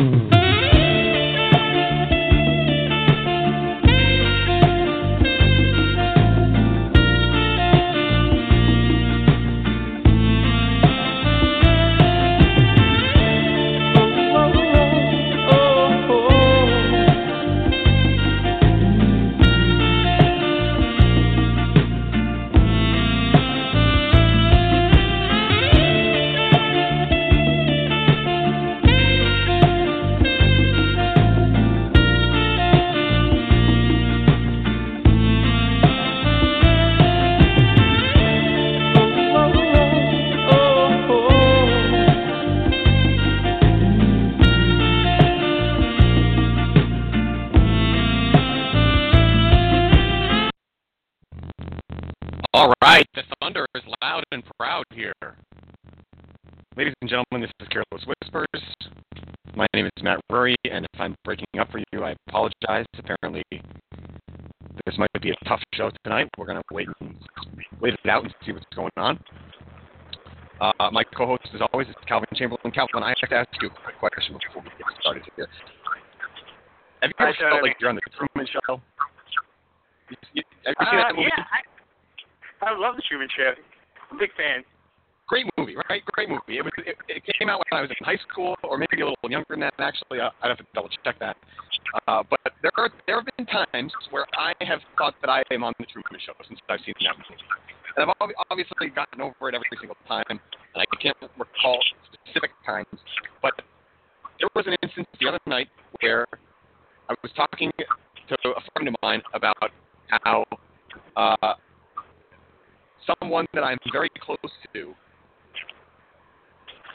All My name is Matt Rury, and if I'm breaking up for you, I apologize. Apparently, this might be a tough show tonight. We're going to wait and wait it out and see what's going on. Uh, my co-host, as always, is Calvin Chamberlain. Calvin, I have to ask you a quick question before we get started here. Have you ever felt like you're on the Truman Show? You, you, have you Uh, seen that movie? yeah, I, I love the Truman Show. I'm a big fan. Great movie, right? Great movie. It was. It, it came out when I was in high school, or maybe a little younger than that. Actually, I'd have to double check that. Uh, but there are there have been times where I have thought that I am on the Truman Show since I've seen that movie, and I've ob- obviously gotten over it every single time, and I can't recall specific times. But there was an instance the other night where I was talking to a friend of mine about how uh, someone that I'm very close to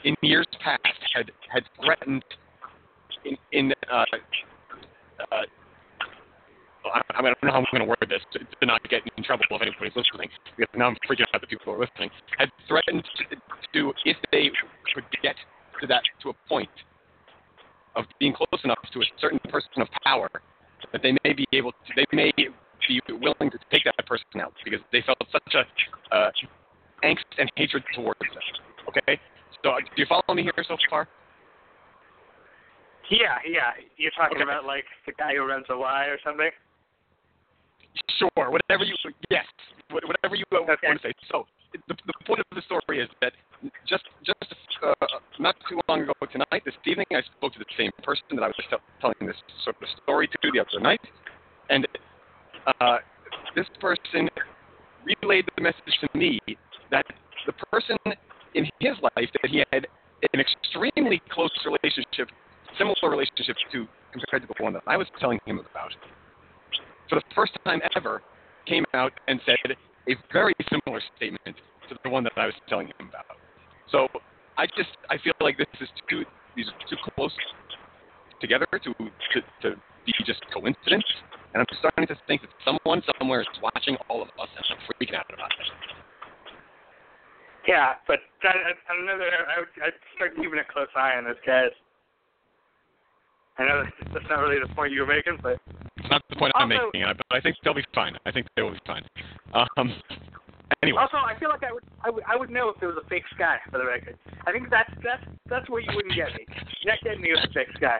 in years past had had threatened in in uh, uh, I, I don't know how I'm going to word this to, to not get in trouble if anybody's listening because now I'm freaking out the people who are listening had threatened to, to if they could get to that to a point of being close enough to a certain person of power that they may be able to they may be willing to take that person out because they felt such a uh, angst and hatred towards them. Okay, so do you follow me here so far? Yeah, yeah. You're talking Okay. about like the guy who runs a Y or something. Sure, whatever you yes, whatever you Okay. want to say. So the, the point of the story is that just just uh, not too long ago tonight, this evening, I spoke to the same person that I was tell telling this sort of story to the other night, and uh, this person relayed the message to me that the person in his life that he had an extremely close relationship, similar relationship to compared to the one that I was telling him about, for the first time ever, came out and said a very similar statement to the one that I was telling him about. So I just I feel like this is too these are too close together to to, to be just coincidence. And I'm starting to think that someone somewhere is watching all of us and I'm freaking out about it. Yeah, but that, that's another. I would I'd start keeping a close eye on those guys. I know that's, that's not really the point you were making, but It's not the point I'm making, but I think they'll be fine. I think they will be fine. Um, anyway, also I feel like I would I would I would know if it was a fake sky for the record. I think that's that's that's where you wouldn't get me. You're not getting me with a fake sky.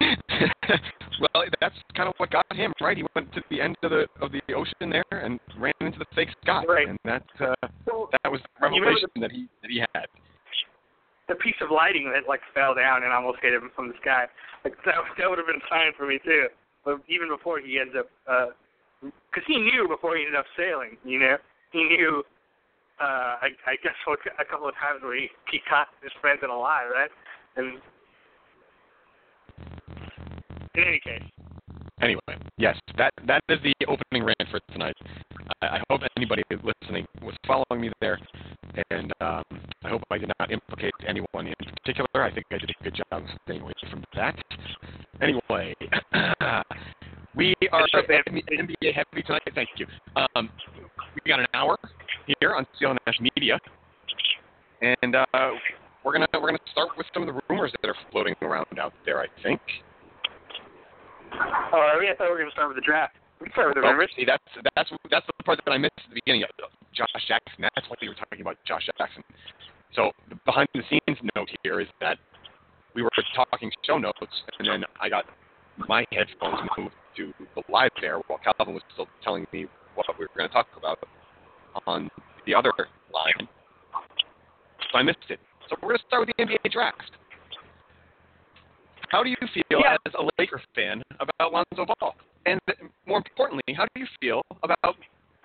well, that's kind of what got him right. He went to the end of the of the ocean there and ran into the fake sky, Right. and that uh, Well, that was the revelation that he that he had. the piece of lighting that like fell down and almost hit him from the sky. Like that, that would have been fine for me too. But even before he ends up, because he knew before he ended up sailing, you know, he knew. Uh, I, I guess what, a couple of times where he, he caught his friends in a lie, right? And in any case, Anyway, yes, that that is the opening rant for tonight. I, I hope anybody listening was following me there, and um, I hope I did not implicate anyone in particular. I think I did a good job staying away from that. Anyway, we are. NBA heavy tonight. Thank you. Um, we got an hour here on CLNS Media, and uh, we're gonna we're gonna start with some of the rumors that are floating around out there. I think. Oh, I thought we were going to start with the draft. We can start with the Well, rumors. see, that's that's that's the part that I missed at the beginning of Josh Jackson. That's what you were talking about, Josh Jackson. So the behind the scenes note here is that we were talking show notes, and then I got my headphones moved to the live there while Calvin was still telling me what we were going to talk about on the other line. So I missed it. So we're going to start with the NBA draft. How do you feel Yeah. as a Laker fan about Lonzo Ball? And more importantly, how do you feel about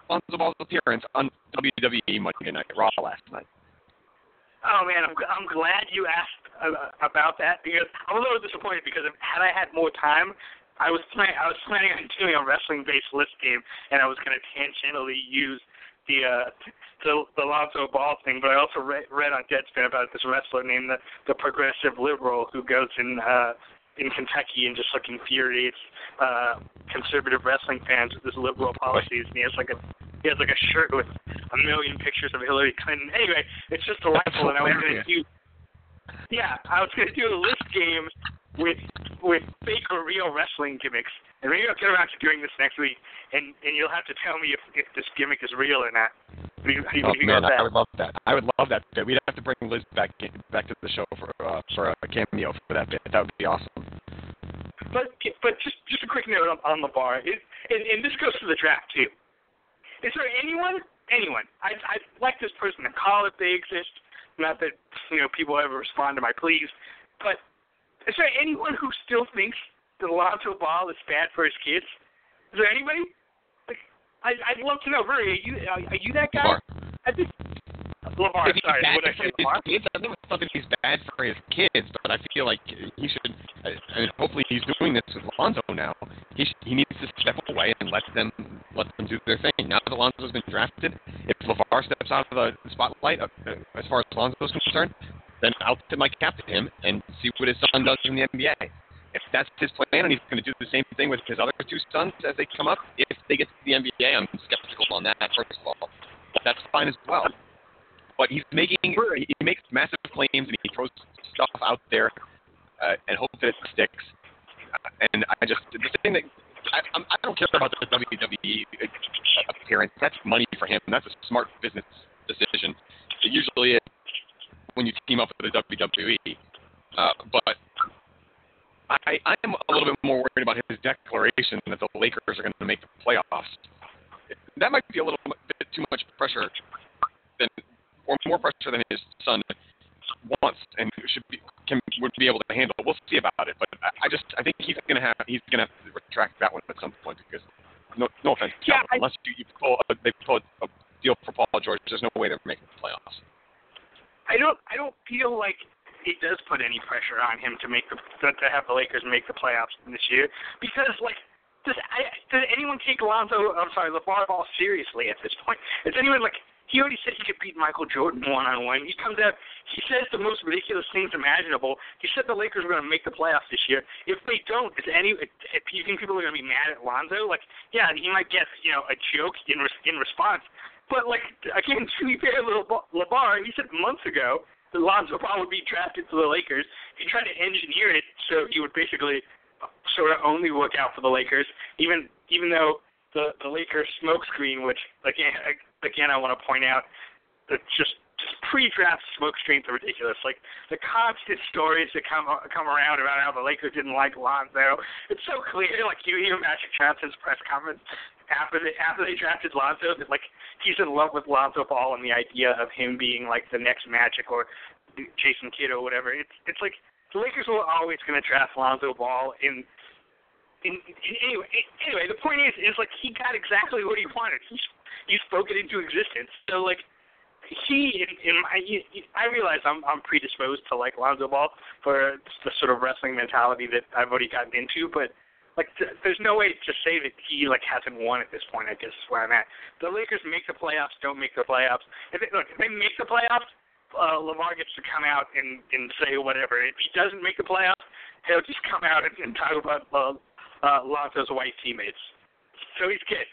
Lonzo Ball's appearance on WWE Monday Night Raw last night? Oh man, I'm I'm glad you asked uh, about that because I'm a little disappointed because had I had more time, I was planning I was planning on doing a wrestling based list game and I was going to tangentially use the uh the the Lonzo Ball thing, but I also read, read on Deadspin about this wrestler named the the Progressive Liberal who goes in uh in Kentucky and just like infuriates uh conservative wrestling fans with his liberal policies and he has like a he has like a shirt with a million pictures of Hillary Clinton. Anyway, it's just delightful and I was gonna do yeah, I was gonna do a list game with with fake or real wrestling gimmicks. And maybe I'll get around to doing this next week and and you'll have to tell me if if this gimmick is real or not. What do you, how do you Oh man, I would love that. I would love that bit. We'd have to bring Liz back in, back to the show for uh, for a cameo for that bit. That would be awesome. But but just just a quick note on, on the bar. Is and, and this goes to the draft too. Is there anyone anyone I I like this person to call if they exist. Not that you know people ever respond to my pleas, but is there anyone who still thinks that Alonzo Ball is bad for his kids? Is there anybody? Like I I'd love to know. Really, are you are, are you that guy? Lamar. I think Lamar. If Sorry, what did I say? Lamar. kids, I don't know if he's bad for his kids, but I feel like he should. I mean, hopefully, he's doing this with Lonzo now. He sh- he needs to step away and let them let them do their thing. Now that Lonzo's been drafted, if LaVar steps out of the spotlight uh, as far as Lonzo's concerned, then I'll tip my cap to him and see what his son does in the NBA. If that's his plan and he's going to do the same thing with his other two sons as they come up, if they get to the NBA, I'm skeptical on that, first of all. But that's fine as well. But he's making, he makes massive claims and he throws stuff out there uh, and hopes that it sticks. Uh, and I just, the thing that, I, I'm, I don't care about the WWE appearance. That's money for him. That's a smart business decision. It usually is when you team up with the WWE. Uh, but I, I am a little bit more worried about his declaration that the Lakers are going to make the playoffs. That might be a little bit too much pressure than, or more pressure than his son wants and should be can would be able to handle. We'll see about it, but I, I just I think he's going to have he's going to have to retract that one at some point because no no offense, Yeah, I- unless you, you pull a, they pull a deal for Paul George, there's no way they're making the playoffs. I don't I don't feel like it does put any pressure on him to make the to have the Lakers make the playoffs this year because like does I, does anyone take Alonzo I'm sorry LaVar Ball seriously at this point? Is anyone like he already said he could beat Michael Jordan one on one. He comes out he says the most ridiculous things imaginable. He said the Lakers were going to make the playoffs this year. If they don't, is any if you think people are going to be mad at Lonzo? Like yeah, he might get you know a joke in in response. But like again, to be fair, LaVar, he said months ago Lonzo Ball would be drafted to the Lakers. He tried to engineer it so he would basically sort of only work out for the Lakers, even even though the the Lakers smokescreen, which again again I want to point out that just just pre-draft smoke screens are ridiculous. Like the constant stories that come come around about how the Lakers didn't like Lonzo. It's so clear. Like you hear Magic Johnson's press conference after they after they drafted Lonzo that like he's in love with Lonzo Ball and the idea of him being like the next Magic or Jason Kidd or whatever. It's it's like the Lakers were always going to draft Lonzo Ball in. In, in, anyway, anyway, the point is, is like he got exactly what he wanted. He he spoke it into existence. So like he in, in my I realize I'm I'm predisposed to like Lonzo Ball for the sort of wrestling mentality that I've already gotten into, but like th- there's no way to say that he like hasn't won at this point. I guess is where I'm at. The Lakers make the playoffs, don't make the playoffs. If they, look, if they make the playoffs, uh, Lamar gets to come out and and say whatever. If he doesn't make the playoffs, he'll just come out and, and talk about uh, uh, Lonzo's white teammates. So he's good.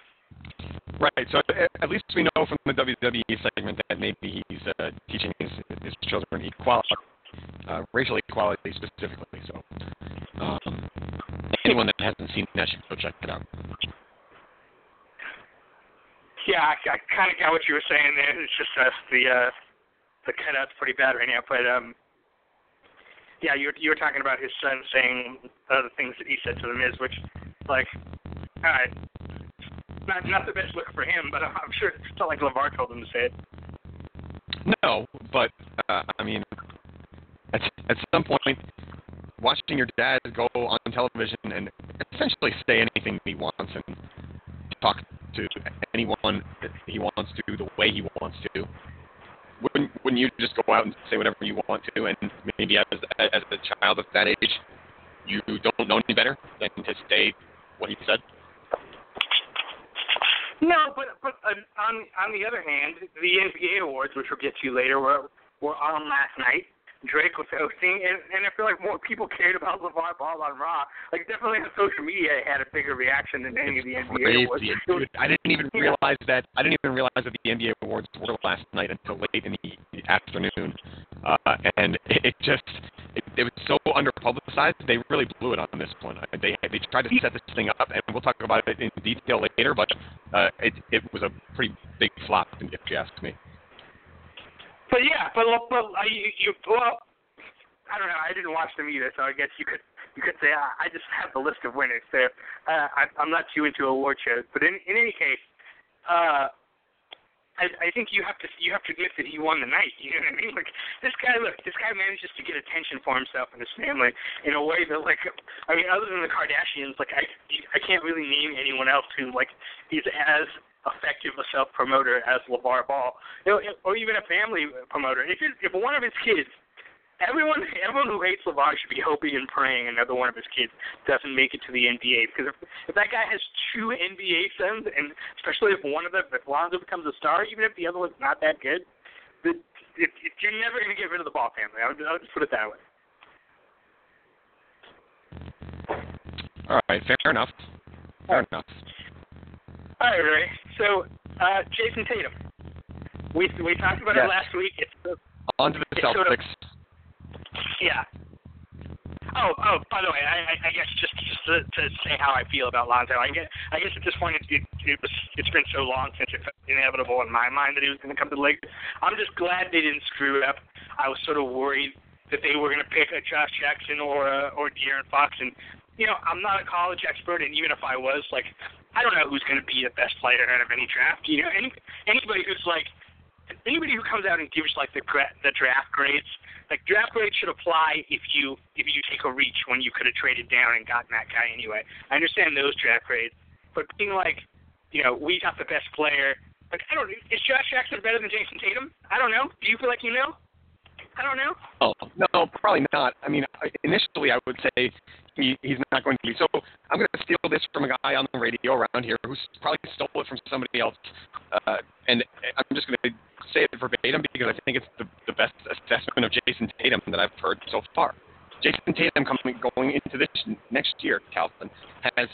Right. So at at least we know from the WWE segment that maybe he's uh, teaching his, his children equality, uh, racial equality specifically. So um, anyone that hasn't seen that should go check it out. Yeah, I, I kind of got what you were saying there. It's just uh, the uh, the cutout's pretty bad right now, but um, yeah, you were, you were talking about his son saying the things that he said to the Miz, which, like, all right, not not the best look for him, but I'm sure it's not like LaVar told him to say it. No, but uh, I mean, at at some point, watching your dad go on television and essentially say anything he wants and talk to anyone he wants to the way he wants to. Wouldn't wouldn't you just go out and say whatever you want to, and maybe as as a child at that age, you don't know any better than to say what he said? No, but but uh, on on the other hand, the NBA awards, which we'll get to later, were were on last night, Drake was hosting, and, and I feel like more people cared about LaVar Ball on Raw. Like definitely on social media, it had a bigger reaction than any of the NBA awards. Dude, I didn't even realize that. I didn't even realize that the NBA awards were last night until late in the afternoon, uh, and it, it just it, it was so under publicized. They really blew it on this one. They they tried to set this thing up, and we'll talk about it in detail later. But uh, it it was a pretty big flop, if you ask me. But yeah, but but uh, you, you well, I don't know. I didn't watch them either, so I guess you could you could say uh, I just have the list of winners. So uh, I, I'm not too into award shows, but in in any case, uh, I, I think you have to you have to admit that he won the night. You know what I mean? Like this guy, look, this guy manages to get attention for himself and his family in a way that, like, I mean, other than the Kardashians, like I I can't really name anyone else who like he's as effective a self promoter as LaVar Ball, you know, or even a family promoter. If if one of his kids, everyone everyone who hates LaVar should be hoping and praying another one of his kids doesn't make it to the NBA because if if that guy has two NBA sons, and especially if one of them, if Lonzo becomes a star, even if the other one's not that good, the, it, it, you're never going to get rid of the Ball family. I'll, I'll just put it that way. All right, fair enough. Fair enough. All right. So, uh, Jayson Tatum. We we talked about yes. it last week. It's on to the Celtics. Sort of, yeah. Oh, oh. By the way, I, I guess just just to, to say how I feel about Lonzo. I guess I guess at this point it, it, it was it's been so long since it's inevitable in my mind that he was going to come to the Lakers. I'm just glad they didn't screw it up. I was sort of worried that they were going to pick a Josh Jackson or a, or De'Aaron Fox, and you know I'm not a college expert, and even if I was, like I don't know who's going to be the best player out of any draft. You know, any anybody who's like anybody who comes out and gives like the the draft grades, like draft grades should apply if you if you take a reach when you could have traded down and gotten that guy anyway. I understand those draft grades, but being like, you know, we got the best player. Like I don't is Josh Jackson better than Jayson Tatum? I don't know. Do you feel like you know? I don't know. Oh no, probably not. I mean, initially I would say he, he's not going to be. So I'm going to steal this from a guy on the radio around here who's probably stole it from somebody else, uh, and I'm just going to say it verbatim because I think it's the, the best assessment of Jayson Tatum that I've heard so far. Jayson Tatum coming going into this next year, Calvin, has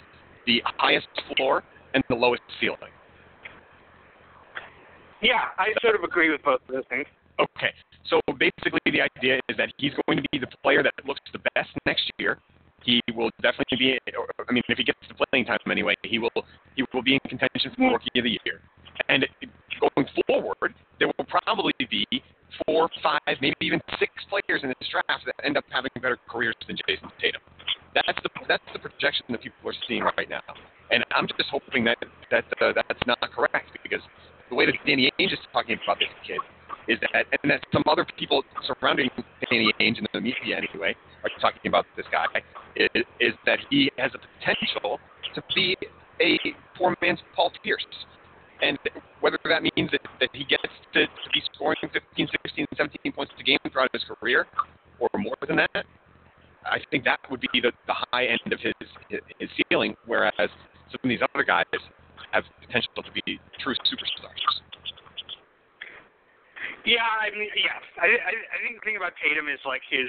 the highest floor and the lowest ceiling. Yeah, I sort of agree with both of those things. Okay, so basically the idea is that he's going to be the player that looks the best next year. He will definitely be. I mean, if he gets the playing time anyway, he will. He will be in contention for Rookie of the Year. And going forward, there will probably be four, five, maybe even six players in this draft that end up having better careers than Jayson Tatum. That's the that's the projection that people are seeing right now. And I'm just hoping that that uh, that's not correct because the way that Danny Ainge is talking about this kid is that, and that some other people surrounding Danny Ainge in the media anyway are talking about this guy, is, is that he has a potential to be a poor man's Paul Pierce. And whether that means that, that he gets to, to be scoring 15, 16, 17 points a game throughout his career, or more than that, I think that would be the, the high end of his, his ceiling, whereas some of these other guys have potential to be true superstars. Yeah, I mean, yes. I, I, I think the thing about Tatum is like his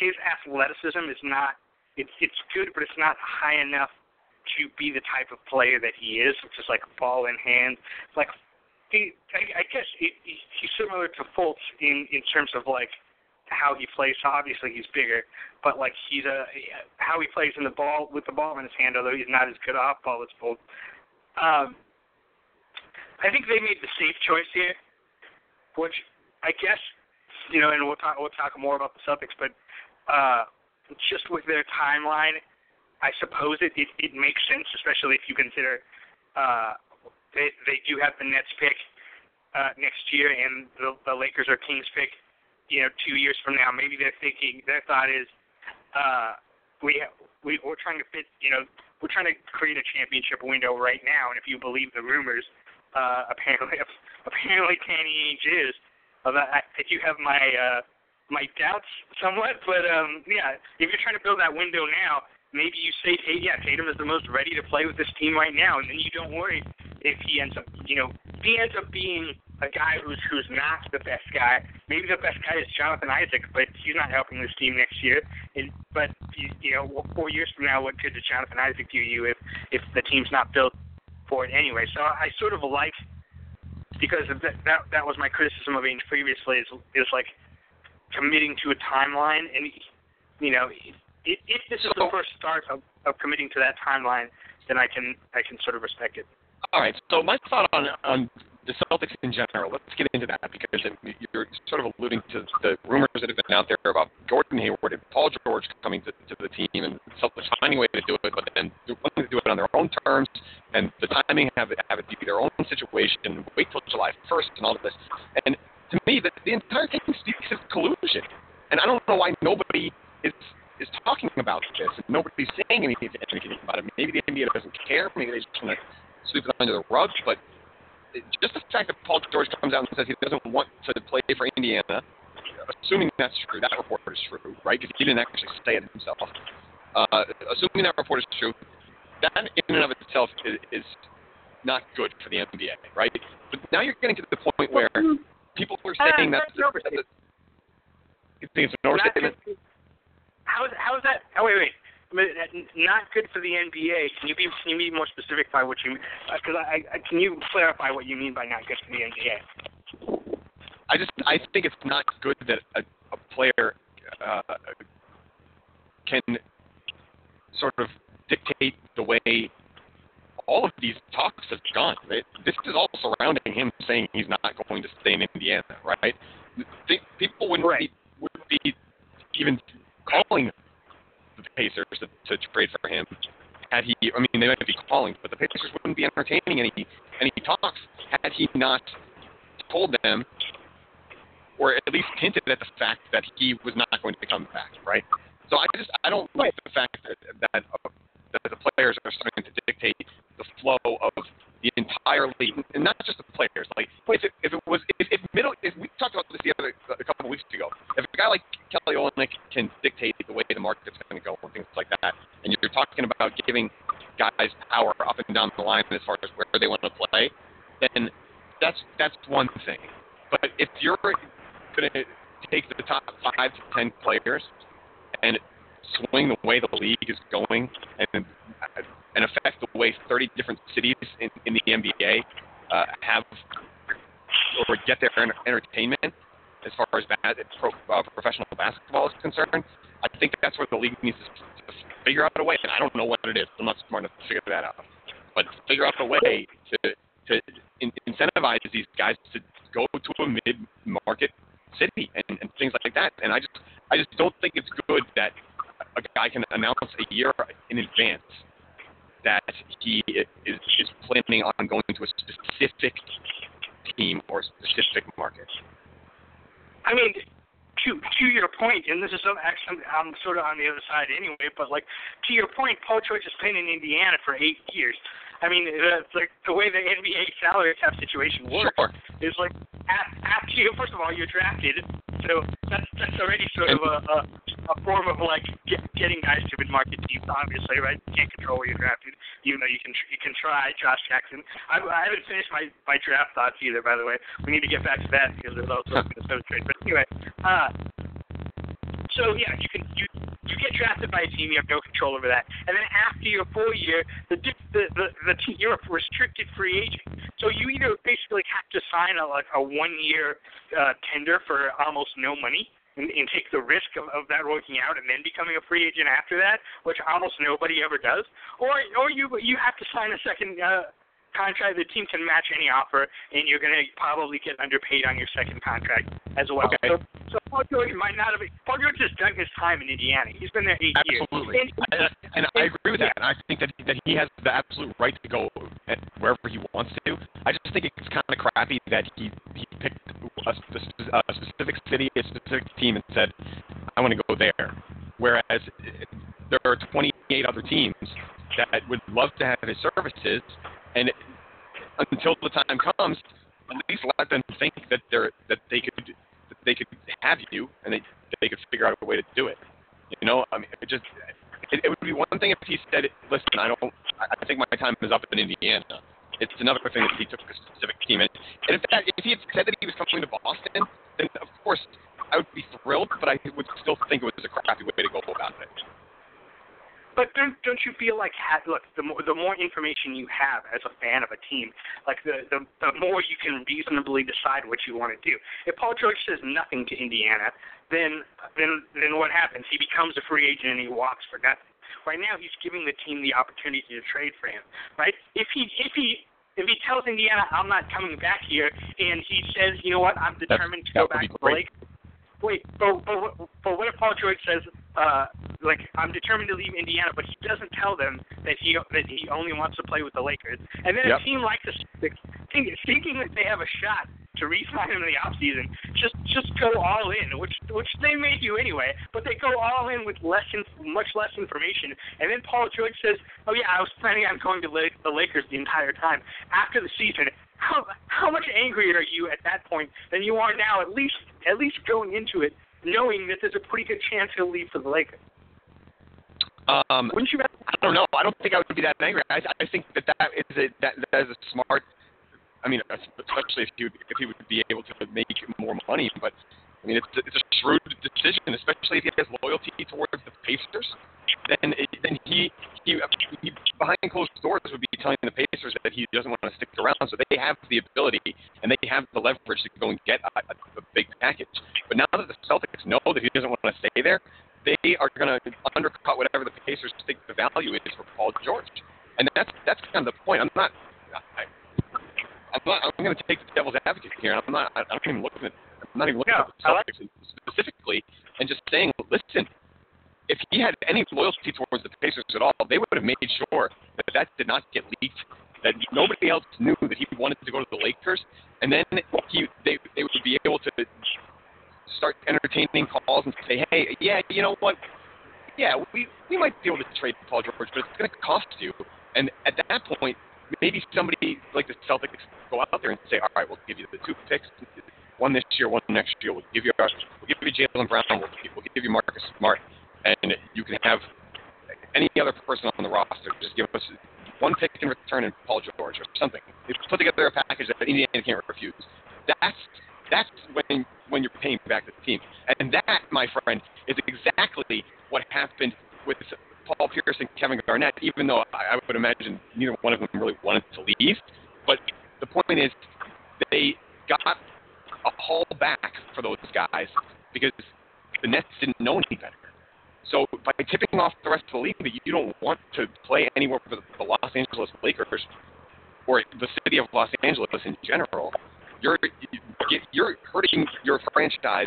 his athleticism is not it's it's good, but it's not high enough to be the type of player that he is, which is like ball in hand. Like he, I, I guess he, he's similar to Fultz in in terms of like how he plays. So obviously he's bigger, but like he's a how he plays in the ball with the ball in his hand. Although he's not as good off ball as Fultz. Um, I think they made the safe choice here which I guess you know, and we'll talk we'll talk more about the Celtics, but uh, just with their timeline, I suppose it, it it makes sense, especially if you consider uh, they they do have the Nets pick uh, next year, and the, the Lakers or Kings pick, you know, two years from now. Maybe they're thinking their thought is, uh, we we we're trying to fit, you know, we're trying to create a championship window right now, and if you believe the rumors, uh, apparently apparently Ainge is. Although I, I do have my uh, my doubts somewhat, but um, yeah, if you're trying to build that window now, maybe you say, hey, yeah, Tatum is the most ready to play with this team right now, and then you don't worry if he ends up, you know, if he ends up being a guy who's who's not the best guy. Maybe the best guy is Jonathan Isaac, but he's not helping this team next year. And but you, you know, four years from now, what good does Jonathan Isaac do you if if the team's not built for it anyway? So I sort of like because that that that was my criticism of Ainge previously is is like committing to a timeline and you know if, if this is the first start of, of committing to that timeline, then I can I can sort of respect it. All right. So my thought on on the Celtics in general. Let's get into that because you're sort of alluding to the rumors that have been out there about Gordon Hayward and Paul George coming to, to the team and Celtics finding a way to do it, but then wanting to do it on their own terms and the timing have it have it be their own situation. Wait till July 1st and all of this. And to me, the, the entire thing speaks of collusion. And I don't know why nobody is is talking about this and nobody's saying anything, anything about it. Maybe the NBA doesn't care. Maybe they just want to sweep it under the rug. But just the fact that Paul George comes out and says he doesn't want to play for Indiana, assuming that's true, that report is true, right? Because he didn't actually say it himself. Uh, assuming that report is true, that in and of itself is, is not good for the NBA, right? But now you're getting to the point where people are saying uh, that. that you think it's an overstatement? How is, how is that? Oh, wait, wait not good for the NBA. Can you be can you be more specific by what you because uh, I, I can you clarify what you mean by not good for the NBA? I just I think it's not good that a, a player uh, can sort of dictate the way all of these talks have gone. Right? This is all surrounding him saying he's not going to stay in Indiana, right? People wouldn't right. be, would be even calling the Pacers to, to trade for him. Had he, I mean, they might be calling, but the Pacers wouldn't be entertaining any any talks had he not told them, or at least hinted at the fact that he was not going to come back, right? So I just I don't like the fact that that, uh, that the players are starting to dictate the flow of the entire league, and not just the players. Like if it, if it was if, if middle if we talked about this the other a couple of weeks ago, if a guy like Kelly Olynyk can dictate the way the market's going to go and things like that, and you're talking about giving guys power up and down the line as far as where they want to play, then that's that's one thing. But if you're going to take the top five to ten players and swing the way the league is going and and affect the way 30 different cities in, in the NBA uh, have or get their entertainment as far as bad, pro, uh, professional basketball is concerned. I think that's where the league needs to figure out a way, and I don't know what it is. I'm not smart enough to figure that out, but figure out a way to to in, incentivize these guys to go to a mid-market city and, and things like that. And I just I just don't think it's good that a guy can announce a year in advance that he is, is planning on going to a specific team or specific market. I mean, to to your point, and this is actually I'm sort of on the other side anyway, but like to your point, Paul George has played in Indiana for eight years. I mean, it's like the way the NBA salary cap situation works sure. is like after you, first of all, you're drafted, so that's that's already sort of a, a, a form of like get, getting guys to mid-market teams. Obviously, right? You can't control where you're drafted, even though you can you can try. Josh Jackson. I, I haven't finished my my draft thoughts either. By the way, we need to get back to that because there's also a Minnesota trade. But anyway, uh, so yeah, you can you you get drafted by a team, you have no control over that, and then after your full year, the the the, the team, you're a restricted free agent. So you either basically have to sign a like a one year uh, tender for almost no money. And, and take the risk of, of that working out and then becoming a free agent after that, which almost nobody ever does, or or you you have to sign a second uh, contract, the team can match any offer, and you're going to probably get underpaid on your second contract as well. Okay. So, So Paul George might not have. Paul George has done his time in Indiana. He's been there eight Absolutely. years. And, and I agree with that. And I think that that he has the absolute right to go wherever he wants to. I just think it's kind of crappy that he he picked a, a specific city, a specific team, and said, "I want to go there." Whereas eh, there are 28 other teams that would love to have his services, and until the time comes, at least let them think that they're that they could that they could have you and they they could figure out a way to do it. You know, I mean, it just it, it would be one thing if he said, "Listen, I don't. I think my time is up in Indiana." It's another thing that he took a specific team, and, and in fact, if he had said that he was coming to Boston, then of course I would be thrilled, but I would still think it was a crappy way to go about it. But don't don't you feel like ha- look the more the more information you have as a fan of a team, like the the, the more you can reasonably decide what you want to do. If Paul George says nothing to Indiana, then then then what happens? He becomes a free agent and he walks for nothing. Right now, he's giving the team the opportunity to trade for him. Right? If he if he if he tells Indiana I'm not coming back here, and he says, you know what, I'm determined That's, to go back to the Lakers. Wait, but, but, but what if Paul George says, uh, like I'm determined to leave Indiana, but he doesn't tell them that he that he only wants to play with the Lakers. And then yep. a team like the Celtics, thinking that they have a shot to re-sign him in the off season, just just go all in, which which they may do anyway. But they go all in with less, in, much less information. And then Paul George says, "Oh yeah, I was planning on going to the Lakers the entire time." After the season, how how much angrier are you at that point than you are now? At least at least going into it knowing that there's a pretty good chance he'll leave for the Lakers. Um, Wouldn't you? I don't know. I don't think I would be that angry. I, I think that that is a that, that is a smart. I mean, especially if he would, if he would be able to make more money. But I mean, it's it's a shrewd decision, especially if he has loyalty towards the Pacers. Then then he, he he behind closed doors would be telling the Pacers that he doesn't want to stick around. So they have the ability and they have the leverage to go and get a, a, big package. But now that the Celtics know that he doesn't want to stay there, they are going to undercut whatever the Pacers think the value is for Paul George. And that's that's kind of the point. I'm not. I, I'm not. I'm going to take the devil's advocate here. I'm not. I'm not even looking at. I'm not even looking the Celtics like specifically, and just saying, listen. If he had any loyalty towards the Pacers at all, they would have made sure that that did not get leaked. That nobody else knew that he wanted to go to the Lakers, and then he they they would be able to start entertaining calls and say, hey, yeah, you know what? Yeah, we we might be able to trade Paul George, but it's going to cost you. And at that point, maybe somebody like the Celtics go out there and say, all right, we'll give you the two picks, one this year, one next year. We'll give you we'll give you Jaylen Brown, we'll give, we'll give you Marcus Smart, and you can have any other person on the roster. Just give us one pick in return and Paul George or something. They put together a package that Indiana can't refuse. That's that's when when you're paying back the team. And that, my friend, is exactly what happened with Paul Pierce and Kevin Garnett, even though I, I would imagine neither one of them really wanted to leave. But the point is, they got a haul back for those guys because the Nets didn't know any better. So by tipping off the rest of the league that you don't want to play anywhere for the Los Angeles Lakers or the city of Los Angeles in general, you're you're hurting your franchise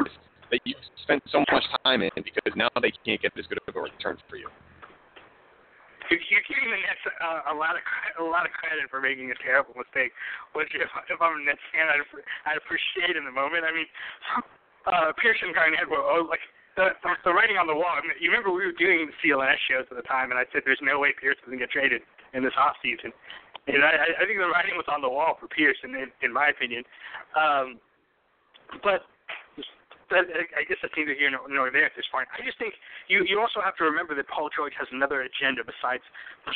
that you've spent so much time in because now they can't get as good of a return for you. You're giving the Nets uh, a lot of a lot of credit for making a terrible mistake, which if, if I'm a Nets fan, I'd, I'd appreciate in the moment. I mean, uh, and Garnett were oh, like the, the the writing on the wall. I mean, you remember we were doing the CLNS shows at the time, and I said there's no way Pierce to get traded in this off season. And I, I think the writing was on the wall for Pierce, in, in my opinion. Um, but that, uh, I guess that's neither here nor, there at this point. I just think you you also have to remember that Paul George has another agenda besides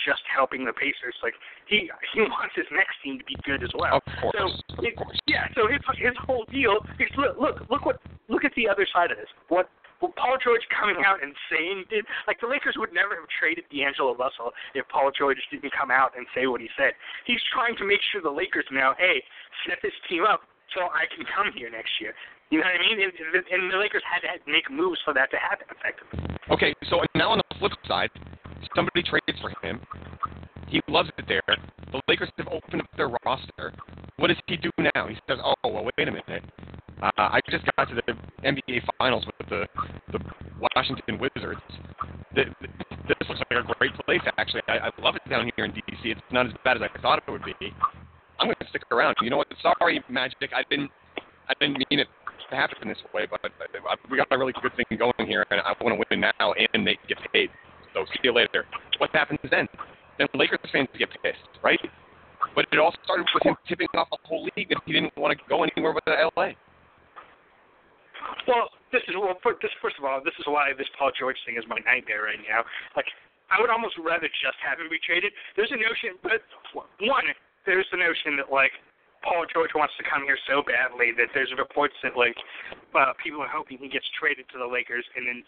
just helping the Pacers. Like he he wants his next team to be good as well. Of course. So it, yeah, so his his whole deal is look look look what look at the other side of this. What well, Paul George coming out and saying did like the Lakers would never have traded D'Angelo Russell if Paul George didn't come out and say what he said. He's trying to make sure the Lakers know, hey, set this team up so I can come here next year. You know what I mean? And, and the Lakers had to make moves for that to happen effectively. Okay, so now on the flip side, somebody trades for him. He loves it there. The Lakers have opened up their roster. What does he do now? He says, "Oh, well, wait a minute. Uh, I just got to the NBA Finals with the the Washington Wizards. The, this looks like a great place. Actually, I, I love it down here in DC. It's not as bad as I thought it would be. I'm going to stick around. You know what? Sorry, Magic. I didn't I didn't mean it to happen this way, but we got a really good thing going here, and I want to win now and they get paid. So see you later. What happens then? Then Lakers fans get pissed, right? But it all started with him tipping off the whole league that he didn't want to go anywhere but LA. Well, this is well. For, this first of all, this is why this Paul George thing is my nightmare right now. Like, I would almost rather just have him be traded. There's a notion, but one, there's the notion that like Paul George wants to come here so badly that there's reports that like uh, people are hoping he gets traded to the Lakers and then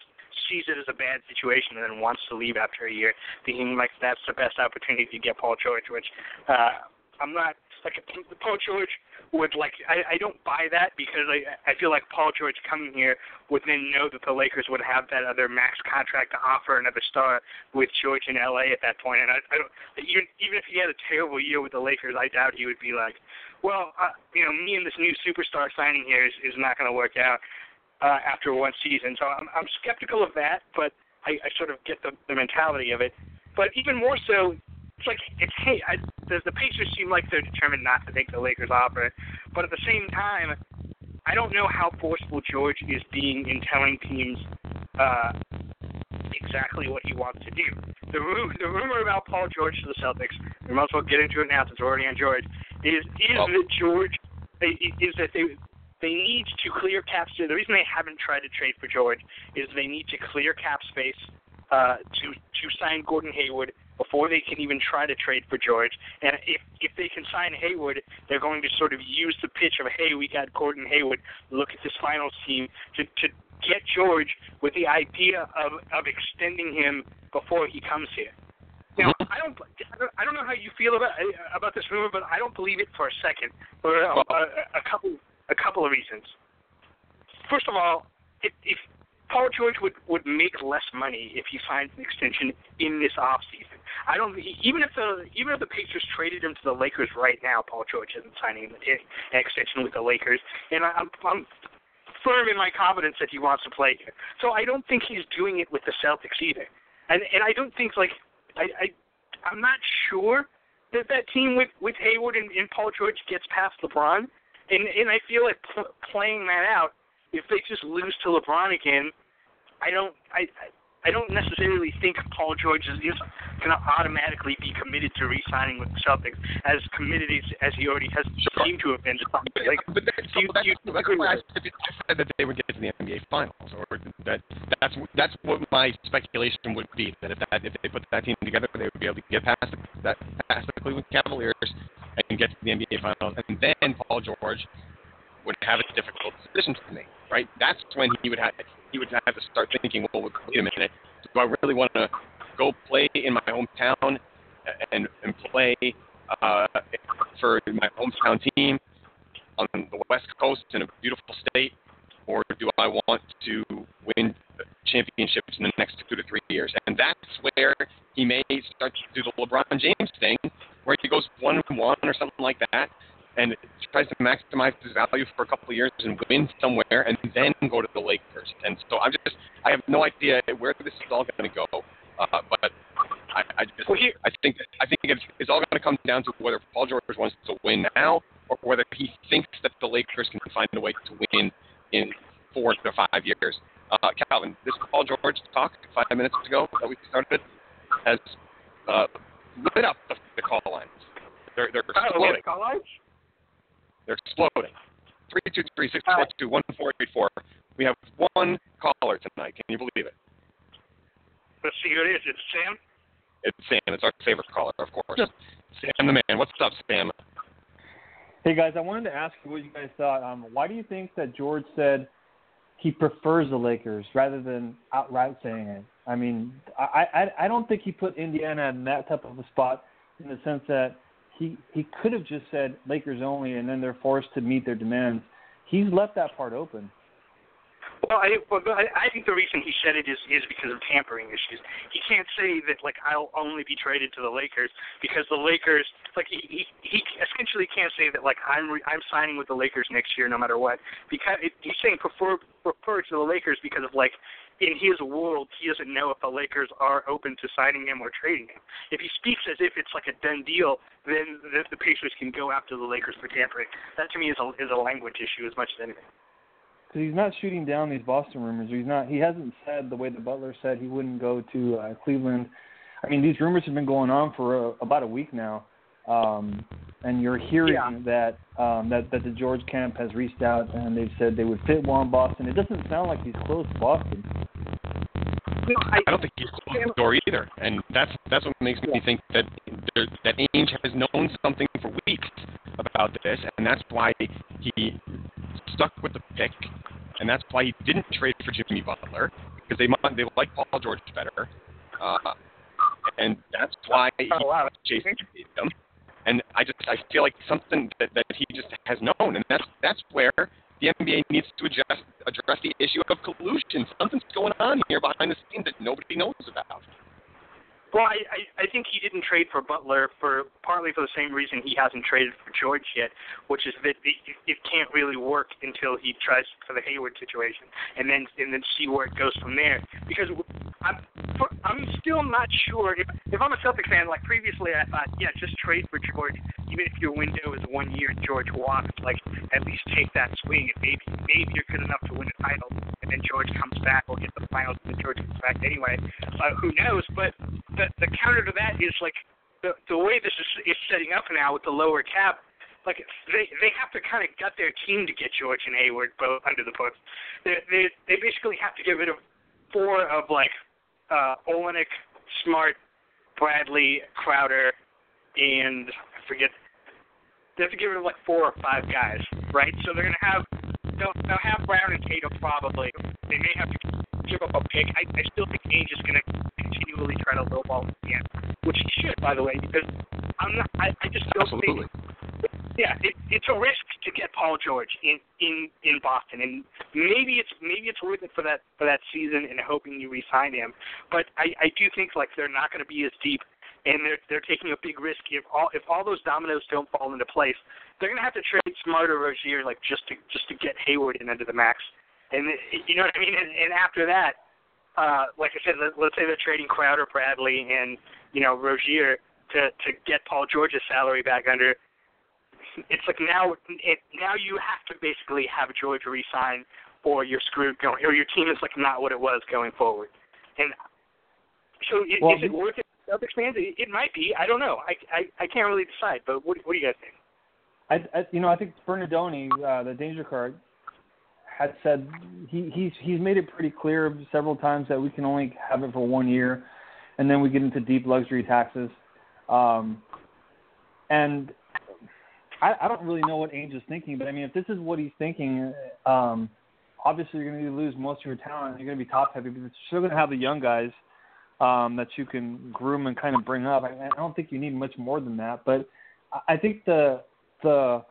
sees it as a bad situation and then wants to leave after a year, thinking like that's the best opportunity to get Paul George. Which uh, I'm not like a, Paul George would like. I, I don't buy that because I I feel like Paul George coming here would then know that the Lakers would have that other max contract to offer another star with George in LA at that point. And I, I don't even even if he had a terrible year with the Lakers, I doubt he would be like, well, uh, you know, me and this new superstar signing here is, is not going to work out uh, after one season. So I'm, I'm skeptical of that, but I, I sort of get the, the mentality of it. But even more so, it's like it's hey, I, the, the Pacers seem like they're determined not to take the Lakers offer, but at the same time, I don't know how forceful George is being in telling teams uh, exactly what he wants to do. The, ru- the rumor about Paul George to the Celtics, we might as well get into it now since we're already on George, is is oh. that George is that they they need to clear cap space. The reason they haven't tried to trade for George is they need to clear cap space uh, to to sign Gordon Hayward before they can even try to trade for George. And if if they can sign Hayward, they're going to sort of use the pitch of hey, we got Gordon Hayward. Look at this finals team to to get George with the idea of of extending him before he comes here. Now, mm-hmm. I don't, I don't know how you feel about uh, about this rumor, but I don't believe it for a second for a, a, a couple a couple of reasons. First of all, if, if Paul George would would make less money if he signs an extension in this off season. I don't even if the even if the Pacers traded him to the Lakers right now, Paul George isn't signing an extension with the Lakers, and I'm, I'm firm in my confidence that he wants to play here. So I don't think he's doing it with the Celtics either, and and I don't think like I, I I'm not sure that that team with with Hayward and, and Paul George gets past LeBron, and and I feel like pl- playing that out. If they just lose to LeBron again, I don't I I don't necessarily think Paul George is, is going to automatically be committed to re-signing with the Celtics, as committed as, as he already has seemed to have been. To like, but that's, do you, that's, you, that's why I said that they would get to the NBA Finals, or that that's that's what my speculation would be. That if that if they put that team together, they would be able to get past that past the Cleveland Cavaliers and get to the NBA Finals, and then Paul George would have a difficult decision to make. Right? That's when he would have he would have to start thinking, well, wait a minute, do I really want to go play in my hometown and, and play uh, for my hometown team on the West Coast in a beautiful state, or do I want to win championships in the next two to three years? And that's where he may start to do the LeBron James thing, where he goes one and one or something like that, and tries to maximize his value for a couple of years and win somewhere, and then go to the Lakers. And so I'm just, I have no idea where this is all going to go. Uh, but I, I just, well, I think, I think it's, it's all going to come down to whether Paul George wants to win now, or whether he thinks that the Lakers can find a way to win in four to five years. Uh, Calvin, this Paul George talk five minutes ago that we started has uh, lit up the, the call lines. They're, they're exploding. Oh, call lines? They're exploding. Three two three six four two one four eight four. We have one caller tonight. Can you believe it? Let's see who it is. It's Sam. It's Sam. It's our favorite caller, of course. Sam the man. What's up, Sam? Hey guys, I wanted to ask you what you guys thought. Um, why do you think that George said he prefers the Lakers rather than outright saying it? I mean, I I, I don't think he put Indiana in that type of a spot in the sense that he he could have just said Lakers only, and then they're forced to meet their demands. He's left that part open. Well, I, well, I, think the reason he said it is is because of tampering issues. He can't say that like I'll only be traded to the Lakers because the Lakers like he he, he essentially can't say that like I'm re, I'm signing with the Lakers next year no matter what because he's saying prefer prefer to the Lakers because of like in his world he doesn't know if the Lakers are open to signing him or trading him. If he speaks as if it's like a done deal, then the, the Pacers can go after the Lakers for tampering. That to me is a is a language issue as much as anything because he's not shooting down these Boston rumors. He's not. He hasn't said the way the Butler said he wouldn't go to uh, Cleveland. I mean, these rumors have been going on for uh, about a week now, um, and you're hearing yeah. that um, that that the George camp has reached out and they've said they would fit one Boston. It doesn't sound like he's close to Boston. No, I, I don't think he's closed the door either, and that's that's what makes me think that there, that Ainge has known something for weeks about this, and that's why he stuck with the pick, and that's why he didn't trade for Jimmy Butler because they they like Paul George better, uh, and that's why he Jason him. And I just I feel like something that, that he just has known, and that's that's where the NBA needs to adjust, address the issue of collusion. Something's going on here behind the scenes that nobody knows about. Well, I, I think he didn't trade for Butler for partly for the same reason he hasn't traded for George yet, which is that it, it can't really work until he tries for the Hayward situation, and then and then see where it goes from there. Because I'm I'm still not sure if if I'm a Celtics fan. Like previously, I thought, yeah, just trade for George, even if your window is one year George walks. Like at least take that swing, and maybe maybe you're good enough to win a title, and then George comes back or get the finals, and then George comes back anyway. Uh, who knows? But the the counter to that is like the the way this is is setting up now with the lower cap. Like they they have to kind of gut their team to get George and Hayward both under the books. They they they basically have to get rid of four of like uh Olynyk, Smart, Bradley, Crowder, and I forget. They have to get rid of like four or five guys, right? So they're gonna have they'll they'll have Brown and Tatum probably. They may have to give up a pick. I, I still think Ainge is gonna continually try to lowball again, which he should, by the way, because I'm not. I, I just don't Absolutely. think. Yeah, it, it's a risk to get Paul George in in in Boston, and maybe it's maybe it's worth it for that for that season, and hoping you re-sign him. But I I do think like they're not going to be as deep, and they're they're taking a big risk if all if all those dominoes don't fall into place. They're going to have to trade Smart or Rozier like just to just to get Hayward in under the max, and you know what I mean. And, and after that, uh, like I said, let, let's say they're trading Crowder, Bradley, and you know Rozier to to get Paul George's salary back under. It's like now, it, now you have to basically have George resign, or you're screwed going, or your team is like not what it was going forward. And so, is, Well, is it worth it? Celtics fans, it, it might be. I don't know. I, I I can't really decide. But what what do you guys think? I, I you know I think Bernardoni, uh, the danger card, had said he he's he's made it pretty clear several times that we can only have it for one year, and then we get into deep luxury taxes, um, and I, I don't really know what Ainge is thinking, but I mean if this is what he's thinking, um, obviously you're going to lose most of your talent. You're going to be top heavy, but you're still going to have the young guys um, that you can groom and kind of bring up. I, I don't think you need much more than that, but I, I think the the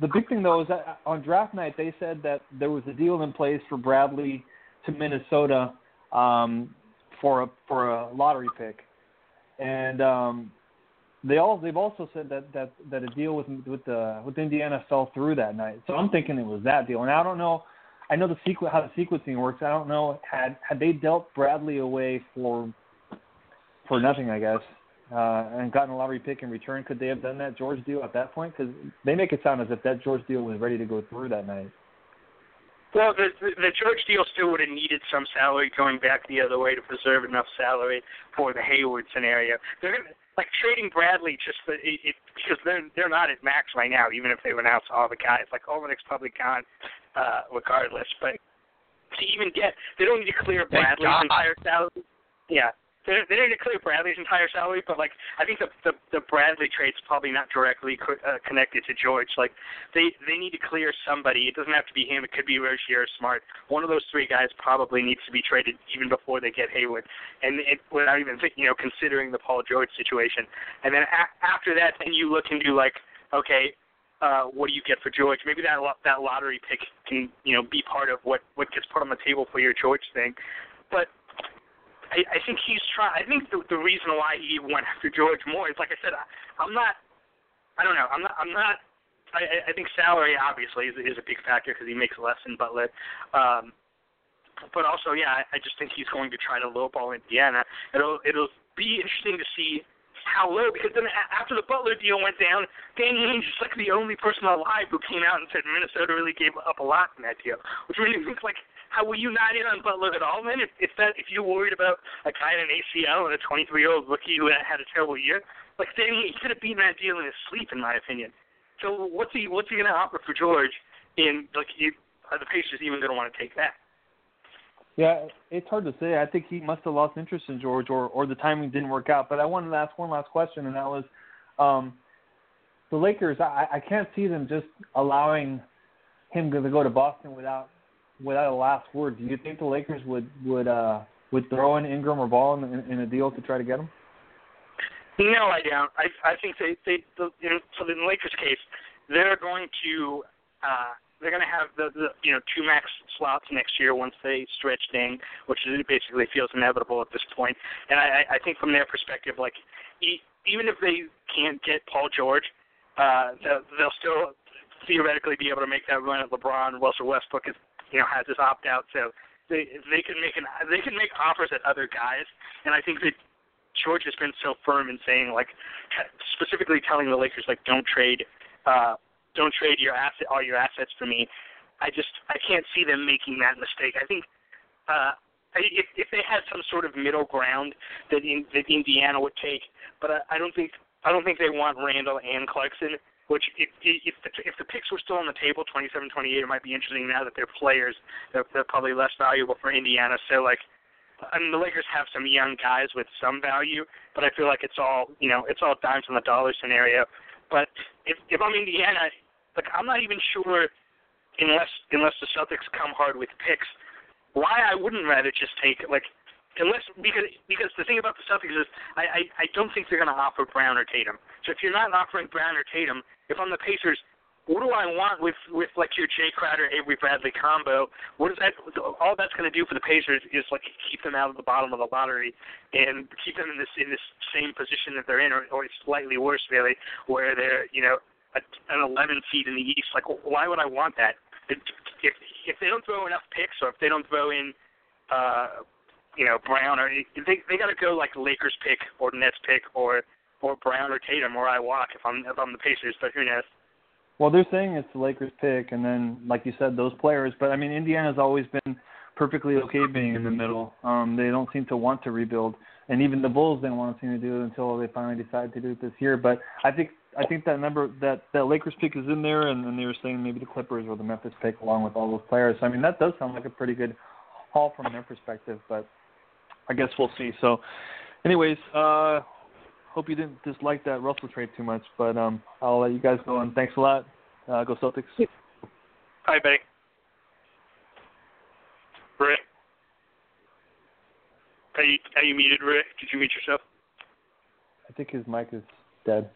the big thing though is that on draft night they said that there was a deal in place for Bradley to Minnesota um, for a for a lottery pick, and um, they all they've also said that that that a deal with with the with Indiana fell through that night. So I'm thinking it was that deal, and I don't know. I know the sequ- how the sequencing works. I don't know had had they dealt Bradley away for for nothing, I guess uh, and gotten a lottery pick in return, could they have done that George deal at that point? Because they make it sound as if that George deal was ready to go through that night. Well, the, the the George deal still would have needed some salary going back the other way to preserve enough salary for the Hayward scenario. They're gonna like trading Bradley just for, it, it, because they're they're not at max right now, even if they announce all the guys. Like Olynyk's probably gone, uh, regardless. But to even get, they don't need to clear Bradley's God. entire salary. Yeah, they they didn't clear Bradley's entire salary, but like I think the the, the Bradley trade's probably not directly co- uh, connected to George. Like they they need to clear somebody. It doesn't have to be him. It could be Rozier or Smart. One of those three guys probably needs to be traded even before they get Hayward, and it, without even you know considering the Paul George situation. And then a- after that, then you look and do like okay. uh, what do you get for George? Maybe that that lottery pick can you know be part of what what gets put on the table for your George thing. But I, I think he's trying. I think the, the reason why he went after George more is like I said. I, I'm not. I don't know. I'm not. I'm not. I, I think salary obviously is, is a big factor because he makes less than Butler. Um, but also, yeah, I, I just think he's going to try to lowball Indiana. It'll it'll be interesting to see how low because then after the Butler deal went down, Danny Ainge is like the only person alive who came out and said Minnesota really gave up a lot in that deal, which made me think like, were you not in on Butler at all? Then if if that if you're worried about a guy in an ACL and a 23 year old rookie who had a terrible year, like Danny he could have beaten that deal in his sleep, in my opinion. So what's he what's he to offer for George? In like, you, are the Pacers even going to want to take that? Yeah, it's hard to say. I think he must have lost interest in George, or or the timing didn't work out. But I wanted to ask one last question, and that was, um, the Lakers. I, I can't see them just allowing him to go to Boston without without a last word. Do you think the Lakers would would uh would throw in Ingram or Ball in, in, in a deal to try to get him? No, I don't. I I think they they the, you know, so in the Lakers case, they're going to uh they're going to have the, the you know two max slots next year once they stretch Deng, which basically feels inevitable at this point. And I, I think from their perspective, like even if they can't get Paul George, uh, they'll, they'll still theoretically be able to make that run at LeBron. Russell Westbrook is you know has this opt out, so they they can make an they can make offers at other guys. And I think that George has been so firm in saying like specifically telling the Lakers like don't trade uh don't trade your asset all your assets for me. I just I can't see them making that mistake. I think uh, if if they had some sort of middle ground that in, that Indiana would take, but I, I don't think I don't think they want Randle and Clarkson. Which if if the, if the picks were still on the table, 27, 28, it might be interesting. Now that they're players, they're, they're probably less valuable for Indiana. So like, I mean, the Lakers have some young guys with some value, but I feel like it's all you know, it's all dimes on the dollar scenario. But if if I'm Indiana, like I'm not even sure unless unless the Celtics come hard with picks, why I wouldn't rather just take like unless because because the thing about the Celtics is I I, I don't think they're going to offer Brown or Tatum. So if you're not offering Brown or Tatum, if I'm the Pacers, what do I want with with like your Jae Crowder Avery Bradley combo? What is that? All that's going to do for the Pacers is like keep them out of the bottom of the lottery and keep them in this in this same position that they're in, or, or slightly worse, really, where they're you know a, an 11 seed in the East. Like, why would I want that? If if they don't throw enough picks, or if they don't throw in, uh, you know, Brown, or they they got to go like Lakers pick or Nets pick or or Brown or Tatum, or I walk if I'm if I'm the Pacers. But who knows? Well, they're saying it's the Lakers pick, and then, like you said, those players. But I mean, Indiana's always been perfectly okay being in the middle. Um, they don't seem to want to rebuild, and even the Bulls didn't want to seem to do it until they finally decided to do it this year. But I think I think that number that that Lakers pick is in there, and, and they were saying maybe the Clippers or the Memphis pick along with all those players. So, I mean, that does sound like a pretty good haul from their perspective, but I guess we'll see. So, anyways, uh, hope you didn't dislike that Russell trade too much, but um, I'll let you guys go. And thanks a lot. Uh, go Celtics. Hi, buddy. Rick. Are you are you muted, Rick? Did you mute yourself? I think his mic is dead.